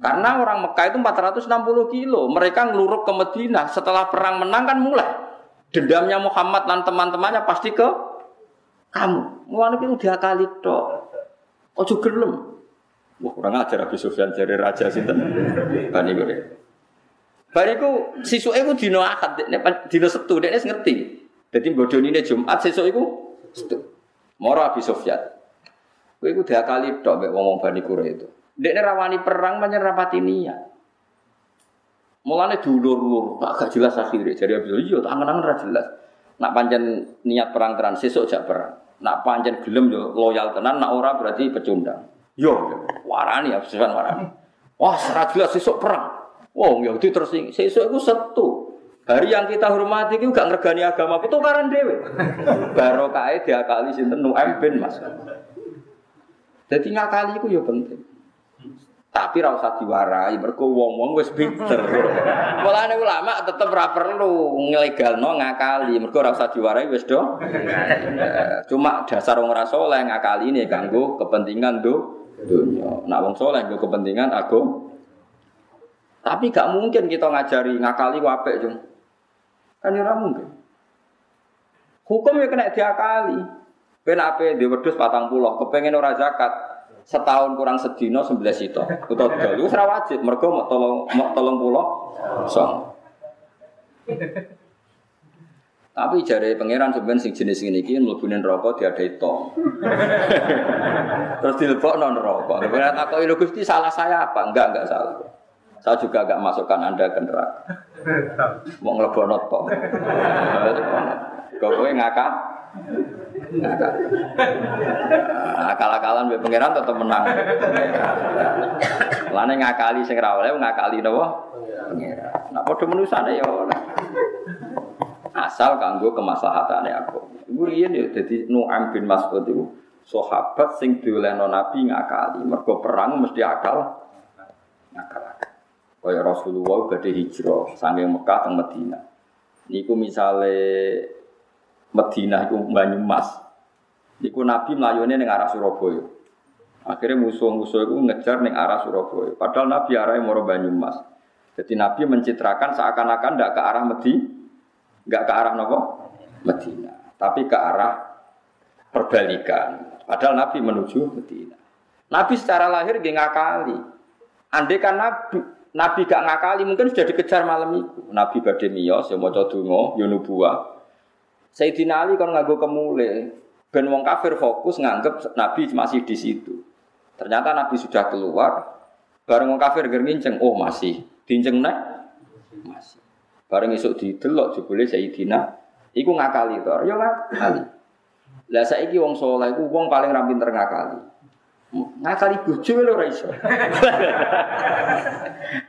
Karena orang Mekah itu 460 kilo. Mereka ngeluruk ke Medina. Setelah perang menang kan mulai. Dendamnya Muhammad dan teman-temannya pasti ke kamu. Mulane itu dia kali tok. Ojo gelem. Wah, kurang ajar Abu Sufyan jadi raja sinten. Bani Quraisy. Bani ku sisuke ku dina Ahad, dina Setu, dekne ngerti. Dadi bodhonine Jumat sesuk iku Setu. Moro Abu Sufyan. Kowe iku diakali tok mek wong Bani Quraisy itu. Dekne rawani perang pancen rapati niat. Mulane dulur-lur, agak jelas akhirnya. Jadi Abdul iya tak angen-angen ra jelas. Nak pancen niat perang tenan sesuk jak perang. Nak pancen gelem yo loyal tenan, nak ora berarti pecundang. Yo, warani ya sesuatu warani. Wah, serat jelas sesuk perang. Wong Yahudi terus sesuk iku setu. Hari yang kita hormati itu gak ngergani agama, itu karan dewe. Barokah diakali sinten Nu'aim bin Mas. Jadi ngakali itu ya penting. Tapi ra usah diwarai, mergo wong-wong wis pinter. Mulane ulama tetep ra perlu nglegalno ngakali, mergo ra usah diwarai wis do. Cuma dasar wong ora saleh ngakali ini kanggo kepentingan do dunya. Nak wong saleh kepentingan agama. Tapi gak mungkin kita ngajari ngakali wape jeng. Kan ya mungkin. Hukum ya kena diakali. Ben ape di wedhus patang pulau, kepengen ora zakat, setahun kurang sedino sembilan sito atau tiga itu serah wajib mereka mau tolong mau tolong pulau song. Tapi jari pangeran sebenarnya sing jenis ini kini melebunin rokok dia ada itu terus dilebok non rokok kemudian aku ini gusti salah saya apa? Enggak enggak salah saya juga enggak masukkan anda ke neraka mau ngelebon toh kau ngakak Akal-akalan mbek pangeran tetep menang. Lane ngakali sing ra oleh ngakali napa? Pangeran. Nah padha menusane ya oleh. Asal kanggo kemaslahatane aku. Iku riyen ya dadi Nu'aim bin Mas'ud iku sahabat sing diolehno Nabi ngakali. Mergo perang mesti akal. Akal. Kaya Rasulullah badhe hijrah saking Mekah teng Madinah. Niku misale Madinah iku Banyumas. Iku Nabi melayune ning arah Surabaya. Akhirnya musuh-musuh itu ngejar ning arah Surabaya. Padahal Nabi arahnya mau Banyumas. Jadi Nabi mencitrakan seakan-akan tidak ke arah Medi, nggak ke arah nopo Medina, tapi ke arah perbalikan. Padahal Nabi menuju Medina. Nabi secara lahir gak ngakali. Andai kan Nabi Nabi gak ngakali mungkin sudah dikejar malam itu. Nabi badhe miyos ya maca donga ya nubuah. Sayyidina Ali kan nganggo kemule, ben wong kafir fokus nganggep Nabi masih di situ. Ternyata Nabi sudah keluar, bareng wong kafir nginceng, oh masih, dinceng nek masih. Bareng isuk didelok jebule Sayyidina iku ngakali to, ya ngakali. Lah saiki wong saleh iku wong paling ra pinter ngakali. Ngakali bojo lho ora iso.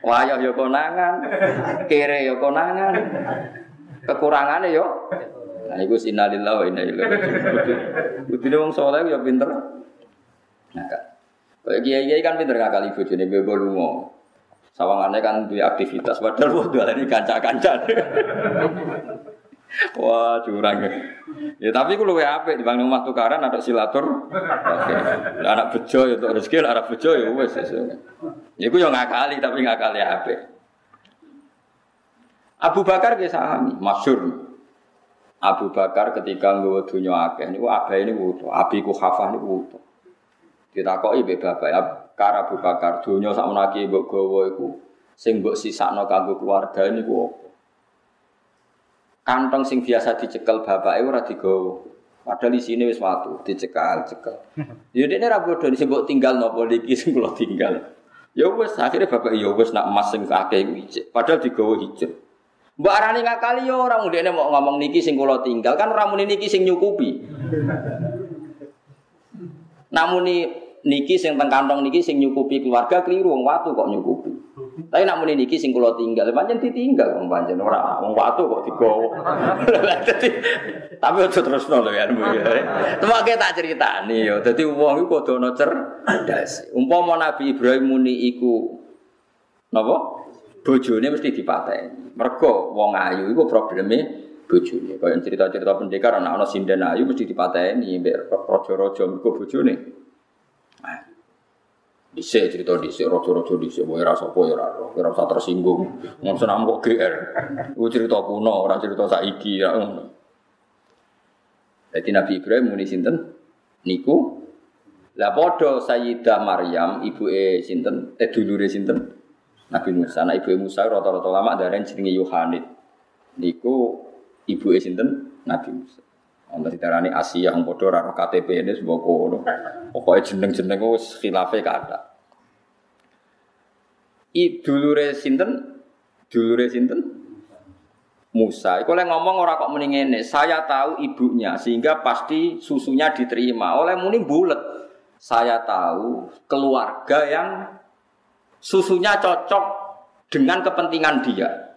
Wayah ya konangan, kere ya konangan. Kekurangane yo Nah, itu sinalillah wa inna ilaihi raji'un. Kudune wong saleh ya pinter. Nah, kayak kiai-kiai kan pinter ngakali bojone bebo lunga. Sawangane kan duwe aktivitas padahal wong dolani kanca-kanca. Wah, curang ya. Ya tapi ku luwe apik dibanding omah tukaran ada silatur. Oke. Anak bejo ya untuk rezeki, anak bejo ya wis. Ya ku yo ngakali tapi ngakali apik. Abu Bakar ge sahami. Abu Bakar ketika nggawa dunya akeh niku abahe niku wudu, abiku khafah niku wudu. Ditakoki mbek bapak ya Kar Abu Bakar dunya sakmenaki mbok gawa iku sing mbok sisakno kanggo keluarga niku apa? Kantong sing biasa dicekel bapake ora digawa. Padahal sini wis watu, dicekal, cekel. Ya ini ra bodho sing mbok tinggal napa iki sing kula tinggal. Ya wis akhirnya bapak ya wis nak emas sing akeh iki. Padahal digawa hijau. Mbak Arani ngakali ya orang udah mau ngomong niki sing kula tinggal kan orang muni niki sing nyukupi. Namun niki sing teng kantong niki sing nyukupi keluarga keliru wong watu kok nyukupi. Tapi nak muni niki sing kula tinggal, pancen ditinggal wong pancen ora wong watu kok digowo. Tapi aja terus lho ya. Temake tak critani ya. Dadi wong iku kudu ana cerdas. Umpama Nabi Ibrahim muni iku napa? bojone mesti dipateni. Mergo wong ayu iku probleme bojone. Kaya cerita-cerita pendekar anak ana sinden ayu mesti dipateni mbek raja-raja mergo bojone. Nah, Dhisik cerita dhisik raja-raja dhisik wae rasa apa ya ora ora usah tersinggung. Wong senam kok GR. Iku cerita kuno, ora cerita saiki ya. Jadi Nabi Ibrahim muni sinten? Niku lah padha Sayyidah Maryam ibuke sinten? Eh dulure sinten? Nabi Musa, ibu Musa rata-rata lama dari jenenge Yohanes. Niku ibu sinten Nabi Musa. Ana ditarani Asia yang padha ora KTP ini sebuah kono. Pokoke jeneng-jeneng wis khilafe kada. Idulure sinten Dulure sinten? Musa. Iku oleh ngomong ora kok muni ngene, saya tahu ibunya sehingga pasti susunya diterima. Oleh muni bulet. Saya tahu keluarga yang susunya cocok dengan kepentingan dia.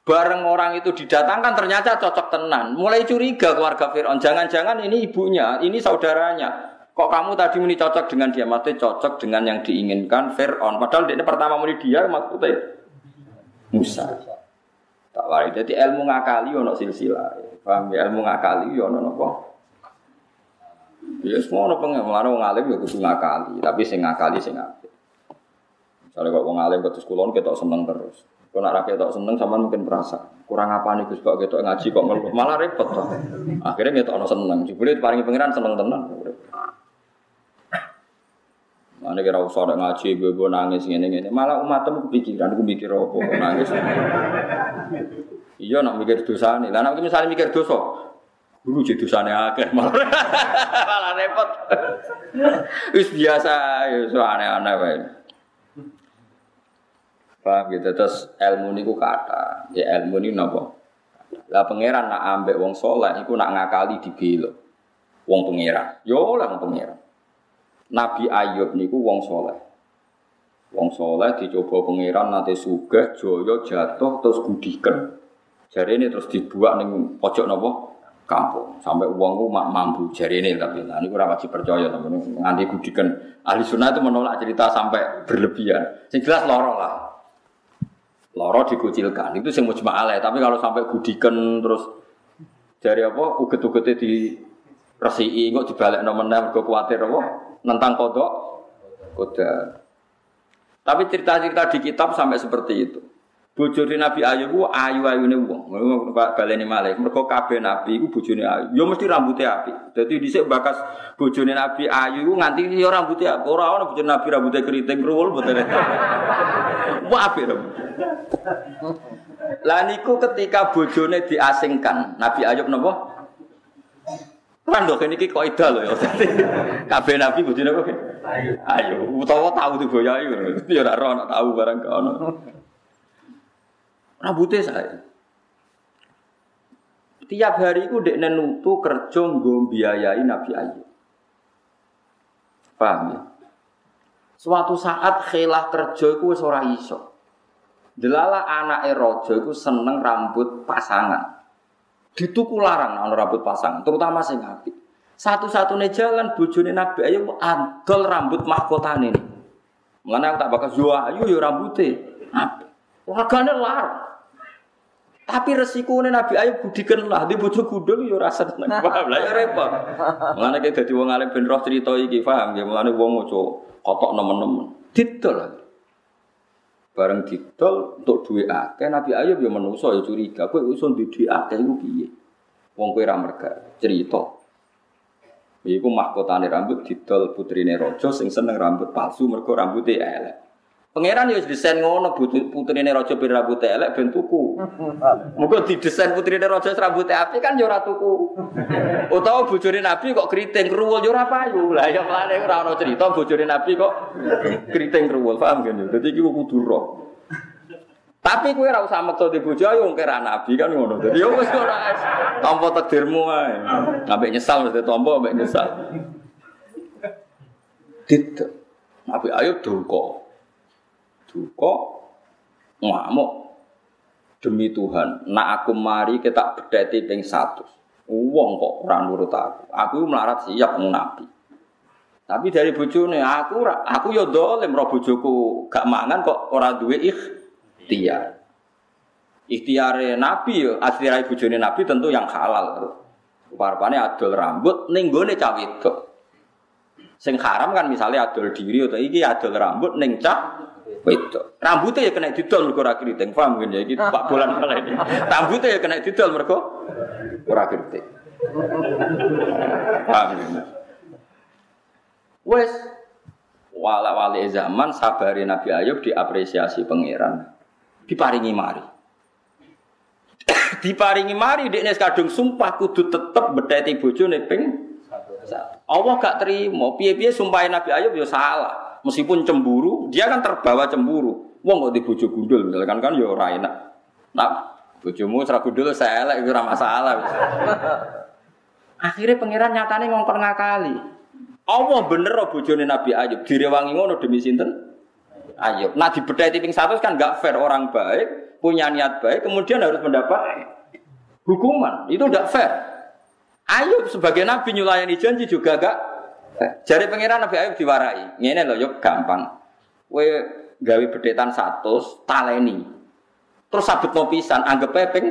Bareng orang itu didatangkan ternyata cocok tenan. Mulai curiga keluarga Fir'aun. Jangan-jangan ini ibunya, ini saudaranya. Kok kamu tadi muni cocok dengan dia? Maksudnya cocok dengan yang diinginkan Fir'aun. Padahal ini pertama muni dia maksudnya Musa. Tak wari. Jadi ilmu ngakali ono silsilah. Paham ya? Ilmu ngakali ono apa? Ya semua ono pengen melarang wong alim ya kudu ngakali, tapi sing ngakali sing apik. Misalnya kok wong alim kulon ketok seneng terus. Kau nak rakyat tak seneng sama mungkin perasa kurang apa nih Gus kok gitu ngaji kok malah repot toh. Akhirnya gitu ono seneng. Jebule paling pangeran seneng tenan. Mana kira usah ada ngaji, gue nangis gini gini. Malah umatmu kepikiran, gue mikir apa nangis. Iya nak mikir dosa nih. Lah nak misalnya mikir dosa, dulu jadi dosanya akeh malah malah repot. Wis biasa, ya aneh-aneh. Paham gitu. Terus ilmu niku kata, ya ilmu ini napa? Lah pangeran nak ambek wong soleh, iku nak ngakali dibelo. Wong pangeran, yo lah wong pangeran. Nabi Ayub niku wong soleh. Wong soleh dicoba pangeran nanti sugih, joyo jatuh terus gudiken. Jari ini terus dibuat ning pojok nopo kampung sampai uangku mak mampu jari ini tapi nah ini kurang wajib percaya teman nganti gudikan ahli sunnah itu menolak cerita sampai berlebihan sing jelas lah loro dikucilkan itu sing mujma'alah tapi kalau sampai gudikan terus dari apa uget-ugetnya di resi kok dibalik nomor enam gue khawatir apa tentang kodok koda. Tapi cerita-cerita di kitab sampai seperti itu. Bojone Nabi Ayub ayu ayu nih wong. Pak baleni malih. Mergo kabeh nabi iku bojone ayu. Ya mesti rambutnya api. Jadi dhisik bakas bojone Nabi Ayu iku nganti ya rambutnya api. Ora ono bojone Nabi rambutnya keriting ruwul mboten. Wah api rambut. Lah niku ketika bojone diasingkan, Nabi Ayub napa? Kan dok ini kok ida loh ya. Kabeh nabi bujine apa? Ayo. Utawa tahu tuh ayo. Ya ora ora tahu barang gak ono. Rambutnya saya. Tiap hari itu dek nenutu kerja biayai Nabi Ayub. Paham ya? Suatu saat khilah kerja itu ora iso. Delala anak raja iku seneng rambut pasangan. Dituku larang ana rambut pasang, terutama sing apik. Satu-satunya jalan bojone Nabi Ayub adol rambut mahkotane ini. Mengenai aku tak bakal jual ayu ya rambutnya. Wargane larang. Tapi resiko Nabi Ayub budikan lah di bojo gudul ya rasa tenang paham lah ya repot. Mulane dadi wong alim ben roh cerita iki paham ya mulane wong maca kotok nemen-nemen. Didol. Bareng didol untuk duit akeh Nabi Ayub ya menungso ya curiga. Kowe usun di duit akeh iku piye? Wong kowe ra merga cerita. Iku mahkotane rambut didol putrine raja sing seneng rambut palsu mergo rambutnya elek. Pangeran ya desain ngono putrine raja ben rambut elek ben tuku. Muga didesain putrine raja rambut apik kan ya tuku. Utawa bojone Nabi kok keriting kruwul ya ora payu. Lah ya mlane ora ana cerita bojone Nabi kok keriting kruwul. Paham kan? Dadi iki kudu. Tapi kowe ora usah maksa di bojo ayo wong kira nabi kan ngono. Dadi yo wis ora tampa takdirmu ae. Ambek nyesal mesti tampa ambek nyesal. Dit. Nabi ayo duka duka ngamuk. Demi Tuhan nak aku mari kita bedati ping satu uang kok ora nurut aku. Aku melarat siap nabi. Tapi dari bojone aku aku yo dolim roh bojoku gak mangan kok ora duwe ikhtiar. Ikhtiare nabi yo aslirai bojone nabi tentu yang halal. Parpane adol rambut ning gone cah wedok. Sing haram kan misalnya adol diri atau iki adol rambut ning cah wedok. Rambutnya ya kena didol mergo ora kriting. Paham kan ya iki Pak Bolan kala ini. Rambutnya ya kena didol mergo ora kriting. Paham kan? Wes wala wali zaman sabari Nabi Ayub diapresiasi pangeran diparingi mari diparingi mari dekne kadung sumpah kudu tetep bedheti bojone ping Allah gak terima piye-piye sumpah Nabi Ayub ya salah Meskipun cemburu, dia kan terbawa cemburu. Wong kok di bojo gundul misalkan kan ya ora enak. Nak bojomu serah gundul saya elek ora masalah. Akhirnya pangeran nyatane ngongkon ngakali. Allah bener oh bojone Nabi Ayub direwangi ngono demi sinten? Ayub. Nah di bedai tiping satu kan nggak fair orang baik punya niat baik kemudian harus mendapat hukuman itu tidak fair. Ayub sebagai Nabi nyulayani janji juga gak Jari pangeran Nabi Ayub diwarai. Ngene loh, yuk gampang. We gawe bedetan satu, taleni. Terus sabut no pisan, anggap pepeng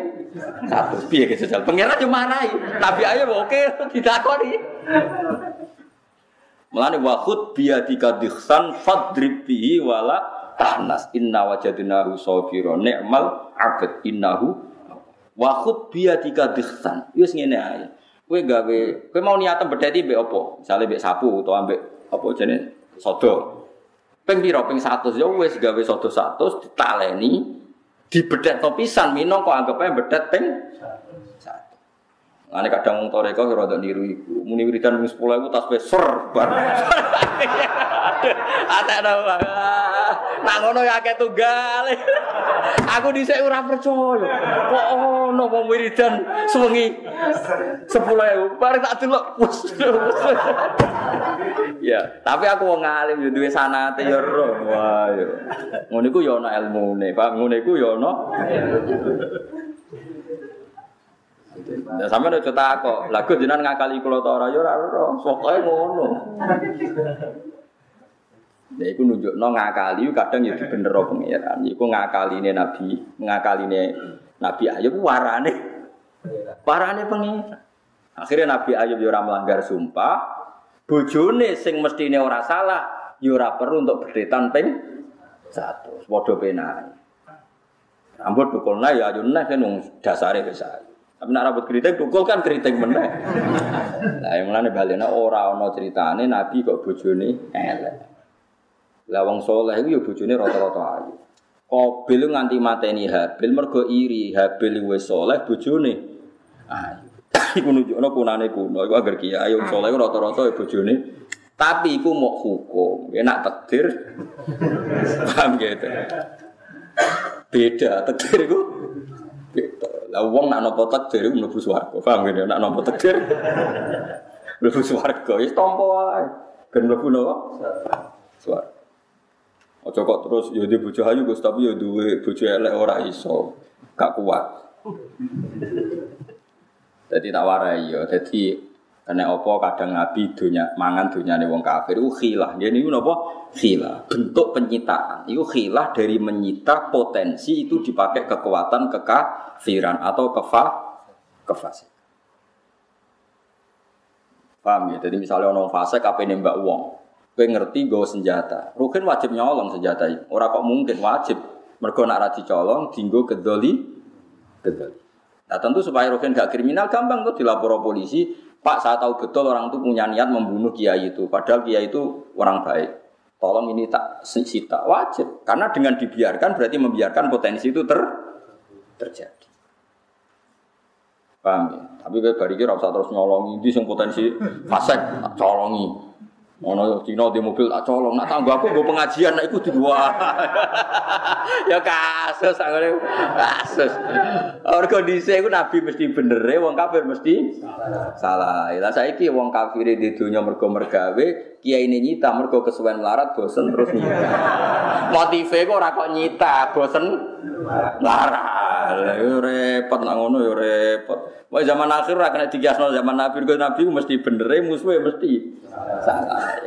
satu. Piye gitu jajal. Pangeran cuma marai. Nabi Ayub oke ditakoni. Melani wahud biadika dikhsan fadrib wala tahnas inna wajadnahu sabira ni'mal abad innahu wahud biadika dikhsan. Wis ngene ae. Kowe gawe, kowe mau niatan berdati mbek apa? Misale mbek sapu atau ambek apa jenenge sodo. Ping pira ping 100 ya wis gawe sodo 100 ditaleni dibedhetno pisan mino kok anggape bedet Ane kadang wong toreko ya rada niru iku. Muni wiridan mung 10.000 tas besar bar. Ate ana. Nak ngono ya akeh tunggal. Aku dhisik ora percaya. Kok ono wong wiridan sewengi 10.000 bar tak delok. Ya, tapi aku wong alim yo duwe sanate yo ro. Wah yo. Ngono iku yo ana ilmune, Pak. Ngono iku yo ana. Ya sampe nek cetak kok. Lagu jenengan ngakali kula ta ora ya ora ora. Pokoke ngono. Ya iku nunjukno ngakali kadang ya dibenero pangeran. Iku ngakaline Nabi, ngakaline Nabi Ayub warane. Warane pangeran. Akhirnya Nabi Ayub ya ora melanggar sumpah. Bojone sing mestine ora salah, ya ora perlu untuk berdetan ping satu. Padha penae. Rambut dukulna ya ayunna kan dasare wis tapi nak rambut keriting tukul kan keriting meneh. Lah yang mulane balena ora ana ceritane nabi kok bojone elek. Lah wong saleh iku ya bojone rata-rata ayu. Qabil nganti mateni Habil mergo iri, Habil wis saleh bojone ayu. Iku nunjukno kunane kuno, iku agar kiai wong saleh rata-rata ya bojone tapi iku mau hukum, enak takdir. Paham gitu. Beda takdir iku lah wong nak nopo takdir mlebu swarga. Paham ya? Nak nopo takdir mlebu swarga. Wis tampa wae. Ben mlebu napa? Swarga. Aja kok terus ya di bojo ayu Gus tapi ya duwe bojo elek ora iso. Gak kuat. Jadi tak warai ya. Jadi karena apa kadang Nabi dunia mangan dunia wong kafir itu khilah. Jadi ini apa? Khilah. Bentuk penyitaan. Itu khilah dari menyita potensi itu dipakai kekuatan kekafiran atau kefa kefasik. Paham ya? Jadi misalnya orang fasik apa nembak uang. Kowe ngerti gue senjata. Rukin wajib nyolong senjata itu. Orang kok mungkin wajib. Mergo nak ra dicolong dinggo kedoli kedoli. Nah tentu supaya Rukin gak kriminal gampang tuh dilapor polisi Pak saya tahu betul orang itu punya niat membunuh kiai itu, padahal kiai itu orang baik. Tolong ini tak sita wajib, karena dengan dibiarkan berarti membiarkan potensi itu ter terjadi. Paham ya? Tapi kayak kira usah terus nyolongi, ini yang potensi fasek, colongi. Ono Cina di mobil tak colong, nak tangguh aku gue pengajian, nak ikut dua. ya kasus, aku kasus. Orang kondisi aku nabi mesti bener, wong kafir mesti salah. Lah saya ki wong kafir di dunia mergo mergawe, kiai ini nyita mergo kesuwen melarat, bosen terus nyita. Motifnya kok ora kok nyita, bosen melarat. Yo repot nak ngono yo repot. Wah zaman akhir ora kena dikiasno zaman nabi, nabi mesti bener, musuhnya mesti salah.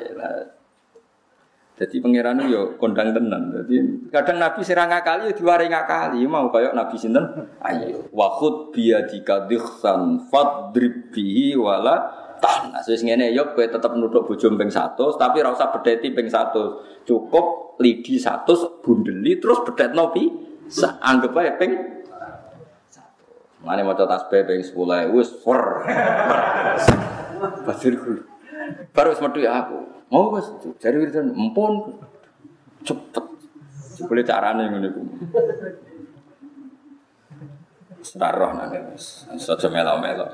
Jadi pangeran yo kondang tenan. Jadi kadang Nabi sira ngakali yo diwari ngakali mau kayak Nabi sinten? Ayo wa khud biyadika dikhsan fadrib bihi wala tahnas. Wis ngene yo kowe tetep nuthuk bojo ping 100 tapi ora usah bedheti ping 100. Cukup lidi 100 bundeli terus bedhetno pi anggap ae ping Mane maca tasbih ping 10 wis for. Basir kulo. Baru metu ya aku. Oh wis jari wiridan empun cepet. Boleh carane ngene iku. Seroh nang wis. Aja melo-melo.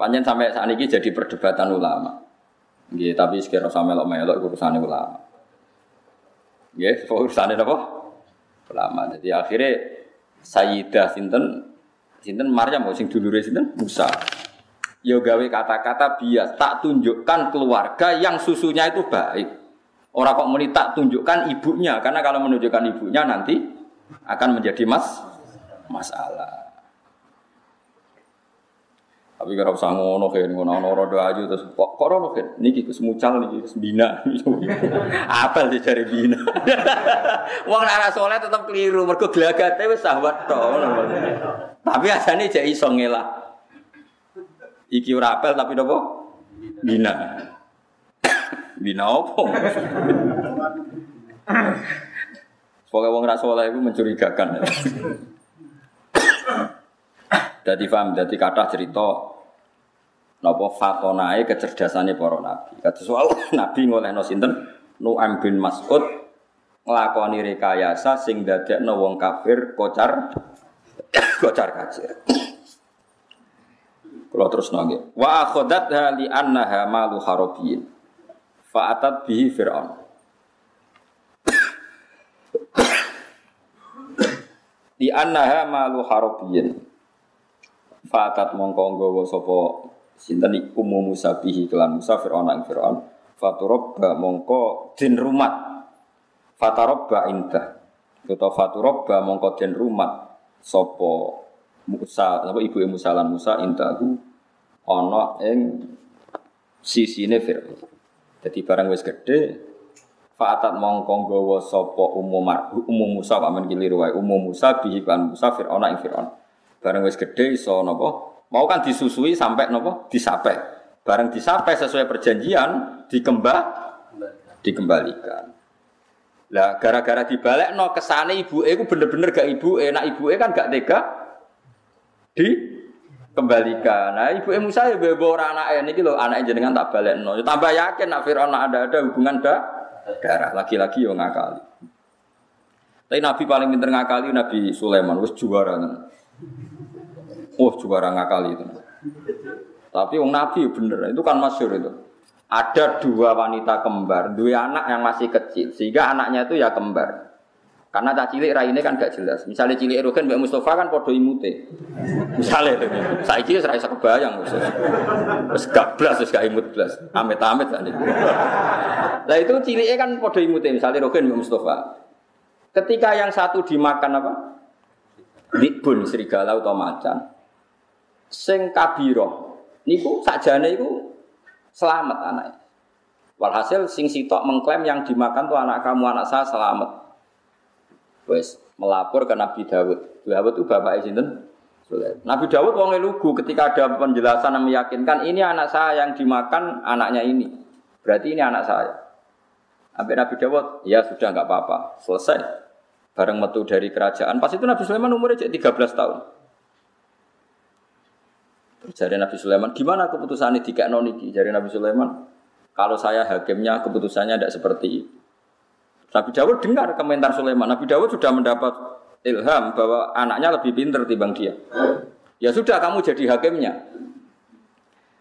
Panjen sampai saat ini jadi perdebatan ulama. Nggih, tapi sekira sampe melo-melo urusan ulama. Ya, urusane napa? Ulama. Jadi akhirnya Sayyidah sinten sinten Maryam sing dulure sinten Musa. Yo gawe kata-kata bias, tak tunjukkan keluarga yang susunya itu baik. Orang kok muni tak tunjukkan ibunya, karena kalau menunjukkan ibunya nanti akan menjadi mas masalah. Tapi kalau usah ngono kan ngono ono rodo aja terus kok kok rono kan niki Gus mucal niki Gus bina. Apel di cari bina. Wong ora saleh tetep keliru mergo glagate wis sahwat to. Tapi asane jek iso ngelak. Iki ora apel tapi napa? Bina. Bina opo? Pokoknya wong ra saleh iku mencurigakan. Jadi paham, jadi kata cerita Napa fatonae kecerdasannya para nabi. Kata soal nabi ngolehno sinten Nu'am bin Mas'ud nglakoni rekayasa sing dadekno wong kafir kocar kocar kacir. Kalau terus nangge. Wa akhodat li annaha malu harabiyin. Fa'atat bihi Fir'aun. Di annaha malu harabiyin. Fatat mongko nggawa sapa sinten iku Musa bihi kelan Musa Firaun ing Firaun. Faturabba mongko din rumat. Fatarabba indah. Utawa faturabba mongko den rumat sapa Musa apa ibu Musa lan Musa indahu ana ing sisine Firaun. Jadi barang wis gede Fa'atat mongko nggawa sapa umum umum Musa pamen keliru wae umum Musa bihi kan Musa Firaun ing Firaun. Barang wis gede iso napa? Mau kan disusui sampai napa? Disape. Barang disape sesuai perjanjian dikembah dikembalikan. Lah gara-gara dibalik no kesane ibu iku bener-bener gak ibu nak ibu kan gak tega di kembalikan. Nah ibu Musa ya bawa orang anak ini gitu anak jenengan tak balik no. Ya, tambah yakin nak Fir'aun ada ada hubungan da, darah laki-laki yang ngakali. Tapi Nabi paling pinter ngakali Nabi Sulaiman, wis juara kan. Oh juara ngakali itu. Tapi wong Nabi bener, itu kan masyur itu. Ada dua wanita kembar, dua anak yang masih kecil, sehingga anaknya itu ya kembar. Karena tak cilik rai ini kan gak jelas. Misalnya cilik Erogen Mbak Mustafa kan podo imute. Misalnya itu. Saya kira saya kebayang. Terus gak belas, terus gak imut belas. Amit-amit kan. Nah itu ciliknya kan podo imute. Misalnya Erogen Mbak Mustafa. Ketika yang satu dimakan apa? Dibun serigala atau macan sing kabiro niku sakjane iku selamat anaknya. Walhasil sing sitok mengklaim yang dimakan tuh anak kamu anak saya selamat. Wes melapor ke Nabi Dawud. Dawud itu bapak sinten? Nabi Dawud wong lugu ketika ada penjelasan yang meyakinkan ini anak saya yang dimakan anaknya ini. Berarti ini anak saya. Sampai Nabi Dawud, ya sudah nggak apa-apa, selesai. Bareng metu dari kerajaan. Pas itu Nabi Sulaiman umurnya 13 tahun. Jadi Nabi Sulaiman, gimana keputusan ini tiga noniki? Jadi Nabi Sulaiman, kalau saya hakimnya keputusannya tidak seperti itu. Nabi Dawud dengar komentar Sulaiman. Nabi Dawud sudah mendapat ilham bahwa anaknya lebih pintar timbang dia. Ya sudah kamu jadi hakimnya.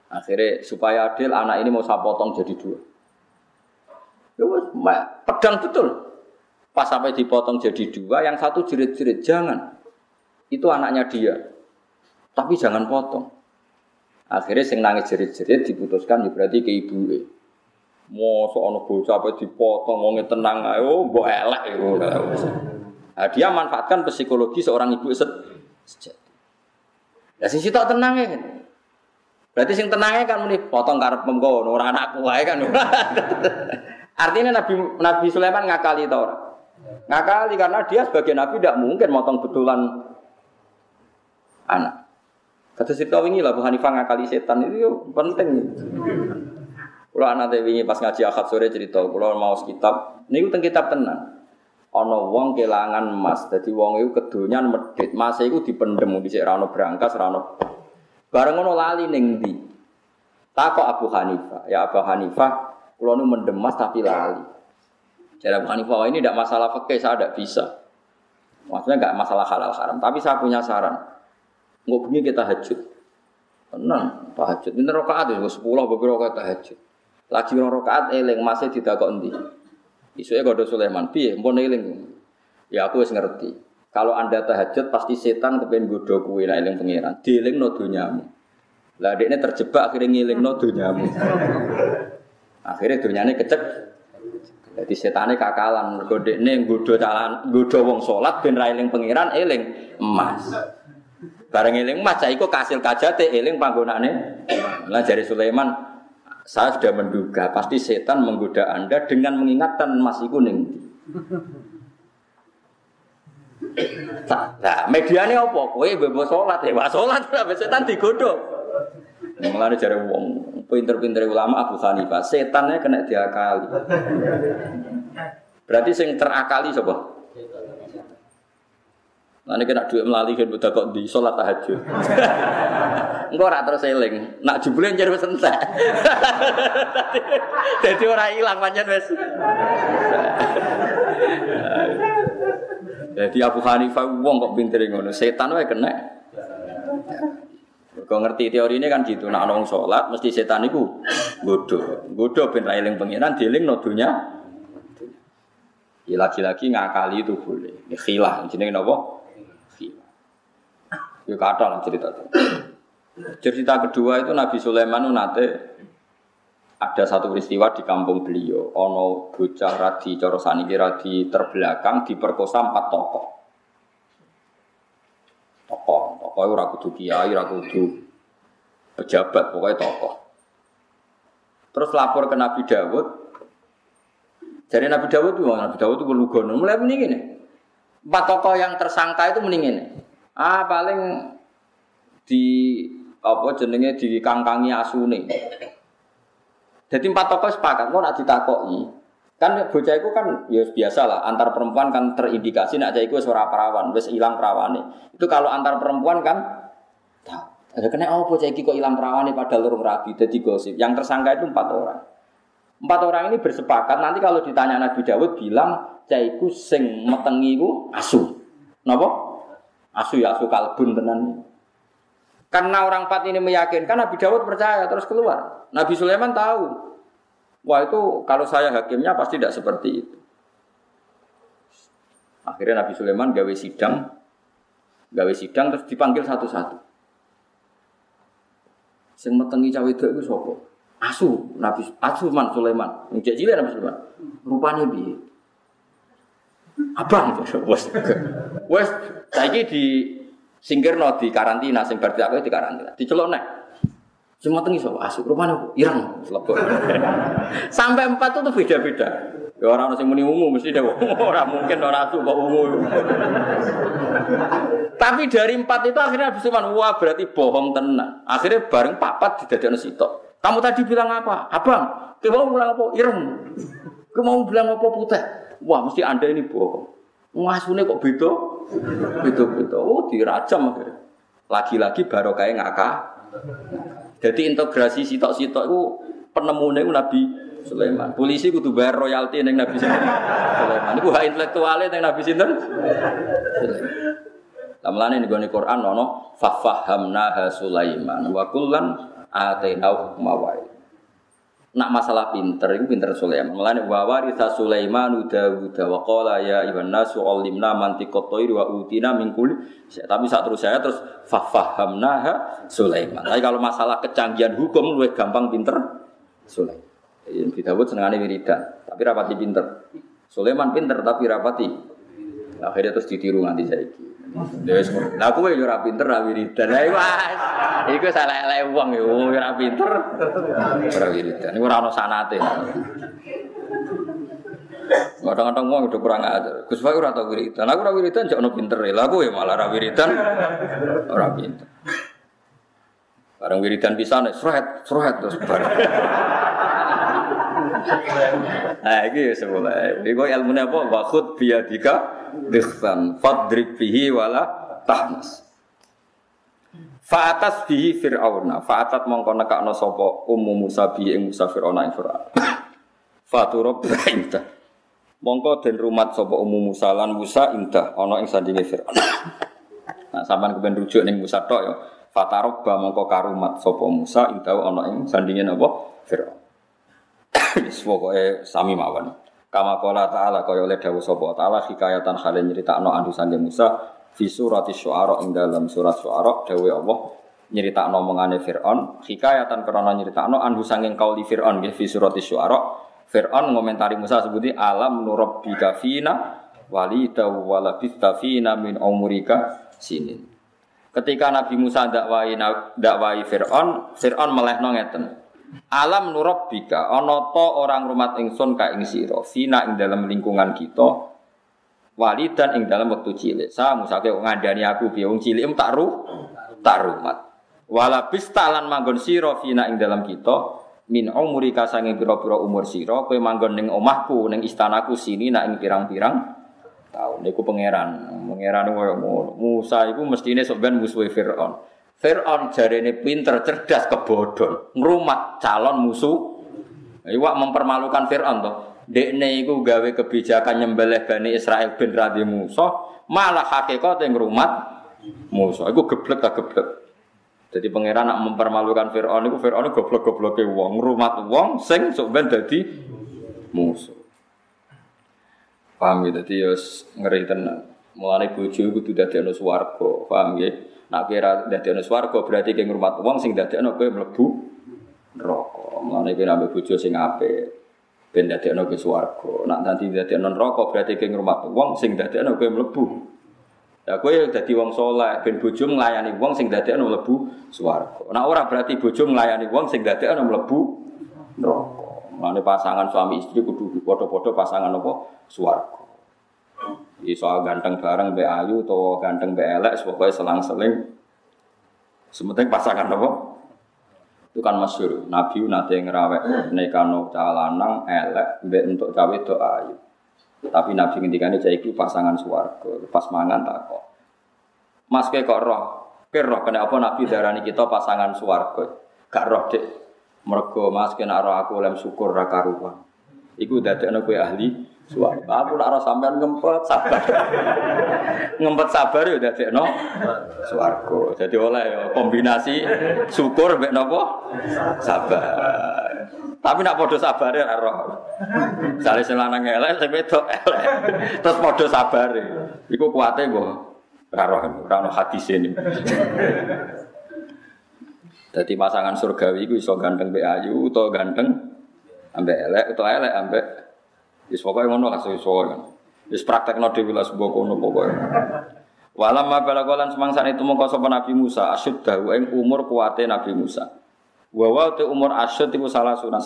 Akhirnya supaya adil anak ini mau saya potong jadi dua. Ya pedang betul. Pas sampai dipotong jadi dua, yang satu jerit-jerit jangan. Itu anaknya dia. Tapi jangan potong. Akhirnya sing nangis jerit-jerit diputuskan ya berarti ke ibu. Mosok ana bocah apa dipotong wong tenang ae oh mbok elek iku. Nah, dia manfaatkan psikologi seorang ibu sejati. Ya sing sitok tenang ya. Berarti sing tenangnya kan muni potong karep mengko ora anakku wae kan. Artinya Nabi Nabi Sulaiman ngakali ta ora? Ngakali karena dia sebagai nabi tidak mungkin motong betulan anak. Kata cerita wingi lah Bu Hanifah ngakali setan itu penting. Kalau anak wingi pas ngaji akad sore cerita, kalau mau kitab, ini tentang kitab tenan. Ono wong kelangan emas, jadi wong itu kedonyan medit, mas itu dipendem di rano berangkas, rano. Bareng ono lali neng di. Takok Abu Hanifah, ya Abu Hanifah, kalau nu mendem mas tapi lali. Jadi Abu Hanifah, ini tidak masalah fakih, saya tidak bisa. Maksudnya nggak masalah halal haram, tapi saya punya saran. Nggak punya kita hajut. Tenang, tahajud. Ini rokaat ya, sepuluh beberapa rokaat tahajud. Lagi orang rokaat eling masih tidak kok endi. Isuke kode Sulaiman, piye mpun eling. Ya aku wis ngerti. Kalau Anda tahajud pasti setan kepengen godho kuwi nek eling pangeran. Dielingno donyamu. Lah dekne terjebak akhirnya ngilingno donyamu. Akhirnya dunyane kecek. Jadi setane kakalan mergo dekne nggodho calan nggodho wong salat ben ra eling pangeran eling emas. Bareng eling emas iku kasil kajate eling panggonane. Lah jari Sulaiman saya sudah menduga pasti setan menggoda Anda dengan mengingatkan emas iku ning Nah, mediane apa? Kowe bebo salat ya, wah salat sampe setan digodho. Mulane jare wong pinter-pinter ulama Abu Hanifah, setannya kena diakali. Berarti sing terakali sapa? Nanti kena duit melalui kan budak kok di sholat tahajud. Engkau ora terus eling. Nak jebule jadi wis entek. Dadi ora ilang pancen wis. Jadi Abu Hanifah wong kok pinter ngono, setan wae kena. Kau ngerti teori ini kan gitu, nak nong sholat mesti setan itu godo, godo ben railing pengiran, dieling nodunya. Ya lagi-lagi ngakali itu boleh, khilah, jenis nopo. Ya kata cerita itu. Cerita kedua itu Nabi Sulaiman nate ada satu peristiwa di kampung beliau. Ono bocah radi coro saniki radi terbelakang diperkosa empat tokoh. Tokoh, tokoh ragu kiai, ragu pejabat, pokoknya tokoh. Terus lapor ke Nabi Dawud. Jadi Nabi Dawud itu, Nabi Dawud itu lugono. Mulai mending ini. Empat tokoh yang tersangka itu mending ini. Ah paling di apa jenenge dikangkangi asune. Jadi empat tokoh sepakat, kok nak ditakoki. Kan bocah itu kan ya biasa lah, antar perempuan kan terindikasi nak cah iku suara perawan, wis hilang perawane. Itu kalau antar perempuan kan. Ada kena apa bocah iki kok hilang perawane padahal urung rabi dadi gosip. Yang tersangka itu empat orang. Empat orang ini bersepakat nanti kalau ditanya Nabi Dawud bilang cah iku sing metengi iku asu. Napa? Asu ya asu kalbun tenan. Karena orang empat ini meyakinkan Nabi Dawud percaya terus keluar. Nabi Sulaiman tahu. Wah itu kalau saya hakimnya pasti tidak seperti itu. Akhirnya Nabi Sulaiman gawe sidang, gawe sidang terus dipanggil satu-satu. Sing metengi cawe itu itu sopo. Asu Nabi Asu Man Sulaiman. Njek cilik Nabi Sulaiman. Rupanya bi. Abang wes wes saiki di Singkirno di karantina, sing berarti aku di karantina. Dicelok nek. Semua tengi so, asuk rumahnya irang, selebok. Sampai empat itu beda-beda. Ya orang yang muni ungu mesti deh, orang mungkin orang asuk kok ungu. Tapi dari empat itu akhirnya habis cuman wah berarti bohong tenang. Akhirnya bareng papat di dada sitok. Kamu tadi bilang apa? Abang, kamu bilang apa? Ireng. Kamu mau bilang apa putih? Wah mesti anda ini bohong. Ngasune kok beda? Beda-beda. Oh, dirajam akhirnya. Lagi-lagi baru kayak ngakak. Jadi integrasi sitok-sitok itu penemunya itu Nabi Sulaiman. Polisi kudu bayar royalti neng Nabi Sulaiman. Itu hak intelektualnya neng Nabi Sinten. Lamlane ning gone Quran ono fafahamna Sulaiman wa kullan atainau mawai. Nak masalah pinter, itu pinter Sulaiman. Mulane wa waritha Sulaiman Dawud wa qala ya ibn nasu alimna mantiqat thairi wa utina min kulli. Tapi saat terus saya terus fafahamnaha Sulaiman. Tapi kalau masalah kecanggihan hukum lebih gampang pinter Sulaiman. Nabi Dawud senengane wiridan, tapi rapati pinter. Sulaiman pinter tapi rapati. Akhirnya terus ditiru nganti saiki. Wis Lah kowe yo ora pinter ra wiridan. Lah wis. Iku salah elek wong yo ora pinter. Ora wiridan. Iku ora ono sanate. Kadang-kadang wong udah kurang ajar. Gus Pak ora tau wiridan. Aku ora wiridan jek ono pinter. Lah kowe malah ora wiridan. Ora pinter. Barang wiridan pisan sret, sret terus bareng. Nah, iki sebelah. Iku ilmune apa? Wa khud biyadika dikhsan fadrib bihi wala tahmas. Fa'atas bihi fir'auna, fa'atat mongko nekakno sapa ummu Musa bi ing Musa fir'auna ing fir'aun. Faturab indah. Mongko den rumat sapa ummu Musa lan Musa indah ana ing sandinge fir'aun. Nah, sampean kepen rujuk ning Musa tok ya. Fatarabba mongko karumat sapa Musa indah ana ing sandinge napa fir'aun. Wis pokoke sami mawon. Kama qala ta'ala kaya oleh dawuh sapa ta'ala hikayatan hale nyeritakno andu sange Musa fi surati syu'ara ing dalam surat syu'ara dawuh Allah nyeritakno omongane Firaun hikayatan krana nyeritakno andu sange kauli Firaun nggih fi surati syu'ara. Firaun ngomentari Musa sebuti alam nurabbika fina walida walabista fina min umurika sinin. Ketika Nabi Musa dakwai dakwai Firaun Firaun melehno ngeten Alam nurabbika ana ta orang rumat ingsun ka ing sira fina ing dalam lingkungan kita walidan ing dalam waktu cilik. Sa musake ngandani aku piye wong cilik tak ru tak rumat. Wala bistalan manggon sira fina ing dalam kita min umuri kasange pira-pira umur sira kowe manggon ning omahku ning istanaku sini nak ing pirang-pirang tahun niku pangeran pangeran koyo Musa iku mestine sok ben musuhe Firaun Fir'aun jarene pinter, cerdas, kebodhon, ngrumat calon musuh. Iwak mempermalukan Fir'aun toh. Dekne iku gawe kebijakan nyembelih Bani Israel bin Radhi Musa, malah hakikat yang ngrumat Musa. Iku geblek tak geblek. Jadi pangeran nak mempermalukan Fir'aun iku Fir'aun goblok-gobloke wong, ngrumat wong sing sok ben dadi musuh. Paham ya, dadi ya ngeri tenan. Mulane bojo iku kudu dadi ana paham ya? Nak kira ana swarga berarti ke ngrumat wong sing ana kowe mlebu neraka. Mulane kowe nambah bojo sing apik ben ana kowe swarga. Nak nanti ana neraka berarti ke ngrumat wong sing ana kowe mlebu. Ya kowe dadi wong saleh ben bojo nglayani wong sing ana mlebu swarga. Nak ora berarti bojo nglayani wong sing ana mlebu neraka. Mulane pasangan suami istri kudu padha-padha pasangan apa? Swarga. Di soal ganteng bareng be ayu atau ganteng be elek, pokoknya selang-seling. Sementing pasangan apa? Itu kan masyur. Nabi nanti ngerawek nekano calanang elek be untuk cawe do ayu. Tapi Nabi ngendikane iki pasangan suwargo, pas mangan tak kok. Mas kok roh, ke roh kenapa Nabi darani kita pasangan suwargo? Gak roh dek. Mergo Mas kena roh aku lem syukur ra karuan. Iku dadekno kowe ahli Suami, aku nak rasa sampean ngempet sabar. ngempet sabar ya udah no. Suarco. Jadi oleh ya, kombinasi syukur mbek nopo? Sabar. Tapi nak podo sabar ya roh. Sale sing lanang elek, sing wedok elek. Terus podo sabar. Iku kuate mbok. Ora roh, ora ono ini. Jadi pasangan surgawi itu iso ganteng mbek ayu utawa ganteng ambek elek utawa elek ambek Wis pokoke ngono lah sesuai kan. Wis praktekno dhewe lah sebuah kono pokoke. Walam ma balagolan semangsa itu mongko sapa Nabi Musa asyuddahu ing umur kuate Nabi Musa. Wa wa te umur asyud iku salah sunah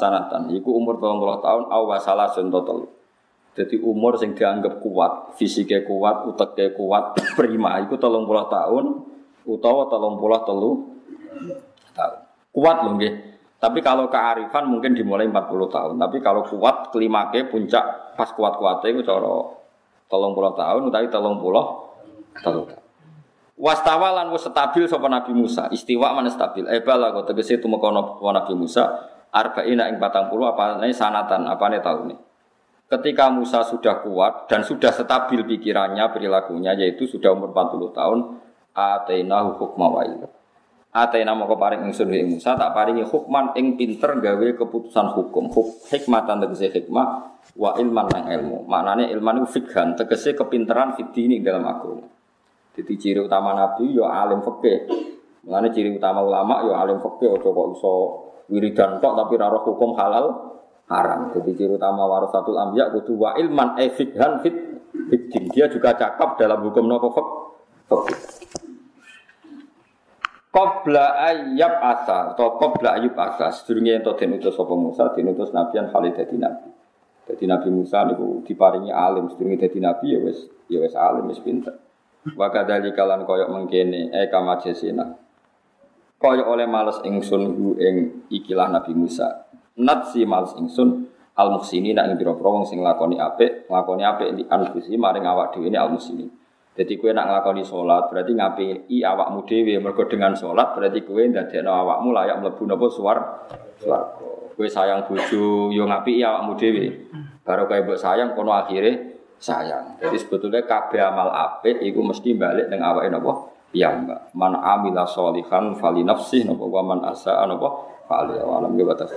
Iku umur 30 tahun aw salah sun total. Jadi umur sing dianggap kuat, fisiknya kuat, uteknya kuat, prima iku 30 tahun utawa 30 telu tahun. Kuat nggih. Tapi kalau kearifan mungkin dimulai 40 tahun. Tapi kalau kuat kelimake puncak pas kuat-kuatnya itu cara tolong puluh tahun, tapi tolong puluh tahun. Wastawalan wis stabil sapa Nabi Musa. Istiwa mana stabil. Eh bala kok tegese tumekono Nabi Musa arba'ina ing 40 apa ini sanatan, apa ini tahun ini. Ketika Musa sudah kuat dan sudah stabil pikirannya, perilakunya yaitu sudah umur 40 tahun, atainahu hukma wa Atena moko paring ingsun ing Musa tak paringi hukman ing pinter gawe keputusan hukum. Huk, hikmatan tegese hikmah wa ilman nang ilmu. Maknane ilman iku fikhan tegese kepinteran fitini dalam agama. Jadi ciri utama nabi yo ya alim fikih. Maknane ciri utama ulama yo ya alim fikih aja kok iso wiridan tok tapi ora hukum halal haram. Jadi ciri utama warasatul anbiya kudu wa ilman e fikhan fit fitin. Dia juga cakap dalam hukum nopo fikih. Qabla ayyab asa atau qabla ayyub asa sedurunge ento den utus sapa Musa den utus nabian Khalid dadi nabi. Dadi Nabi Musa niku diparingi alim sedurunge dadi nabi ya wis ya wis alim wis pinter. Wa kadzalika lan koyok mengkene e kama jesina. Koyok oleh males ingsun hu ing ikilah Nabi Musa. Nat si males ingsun al muhsini nak ing pira-pira sing lakoni apik, lakoni apik di anfusi maring awak dhewe al muhsini. Jadi kue nak ngelakoni sholat berarti ngapi i awakmu dewi mergo dengan sholat berarti kue ndadekno awakmu layak mlebu napa suar suar. Kue sayang bojo yo ngapi i awakmu dewi. Baru kue mbok sayang kono akhirnya sayang. Jadi sebetulnya kabeh amal apik iku mesti balik ning awake napa mbak. Man amila sholihan fali nafsih napa wa man asa napa fali alam ge batas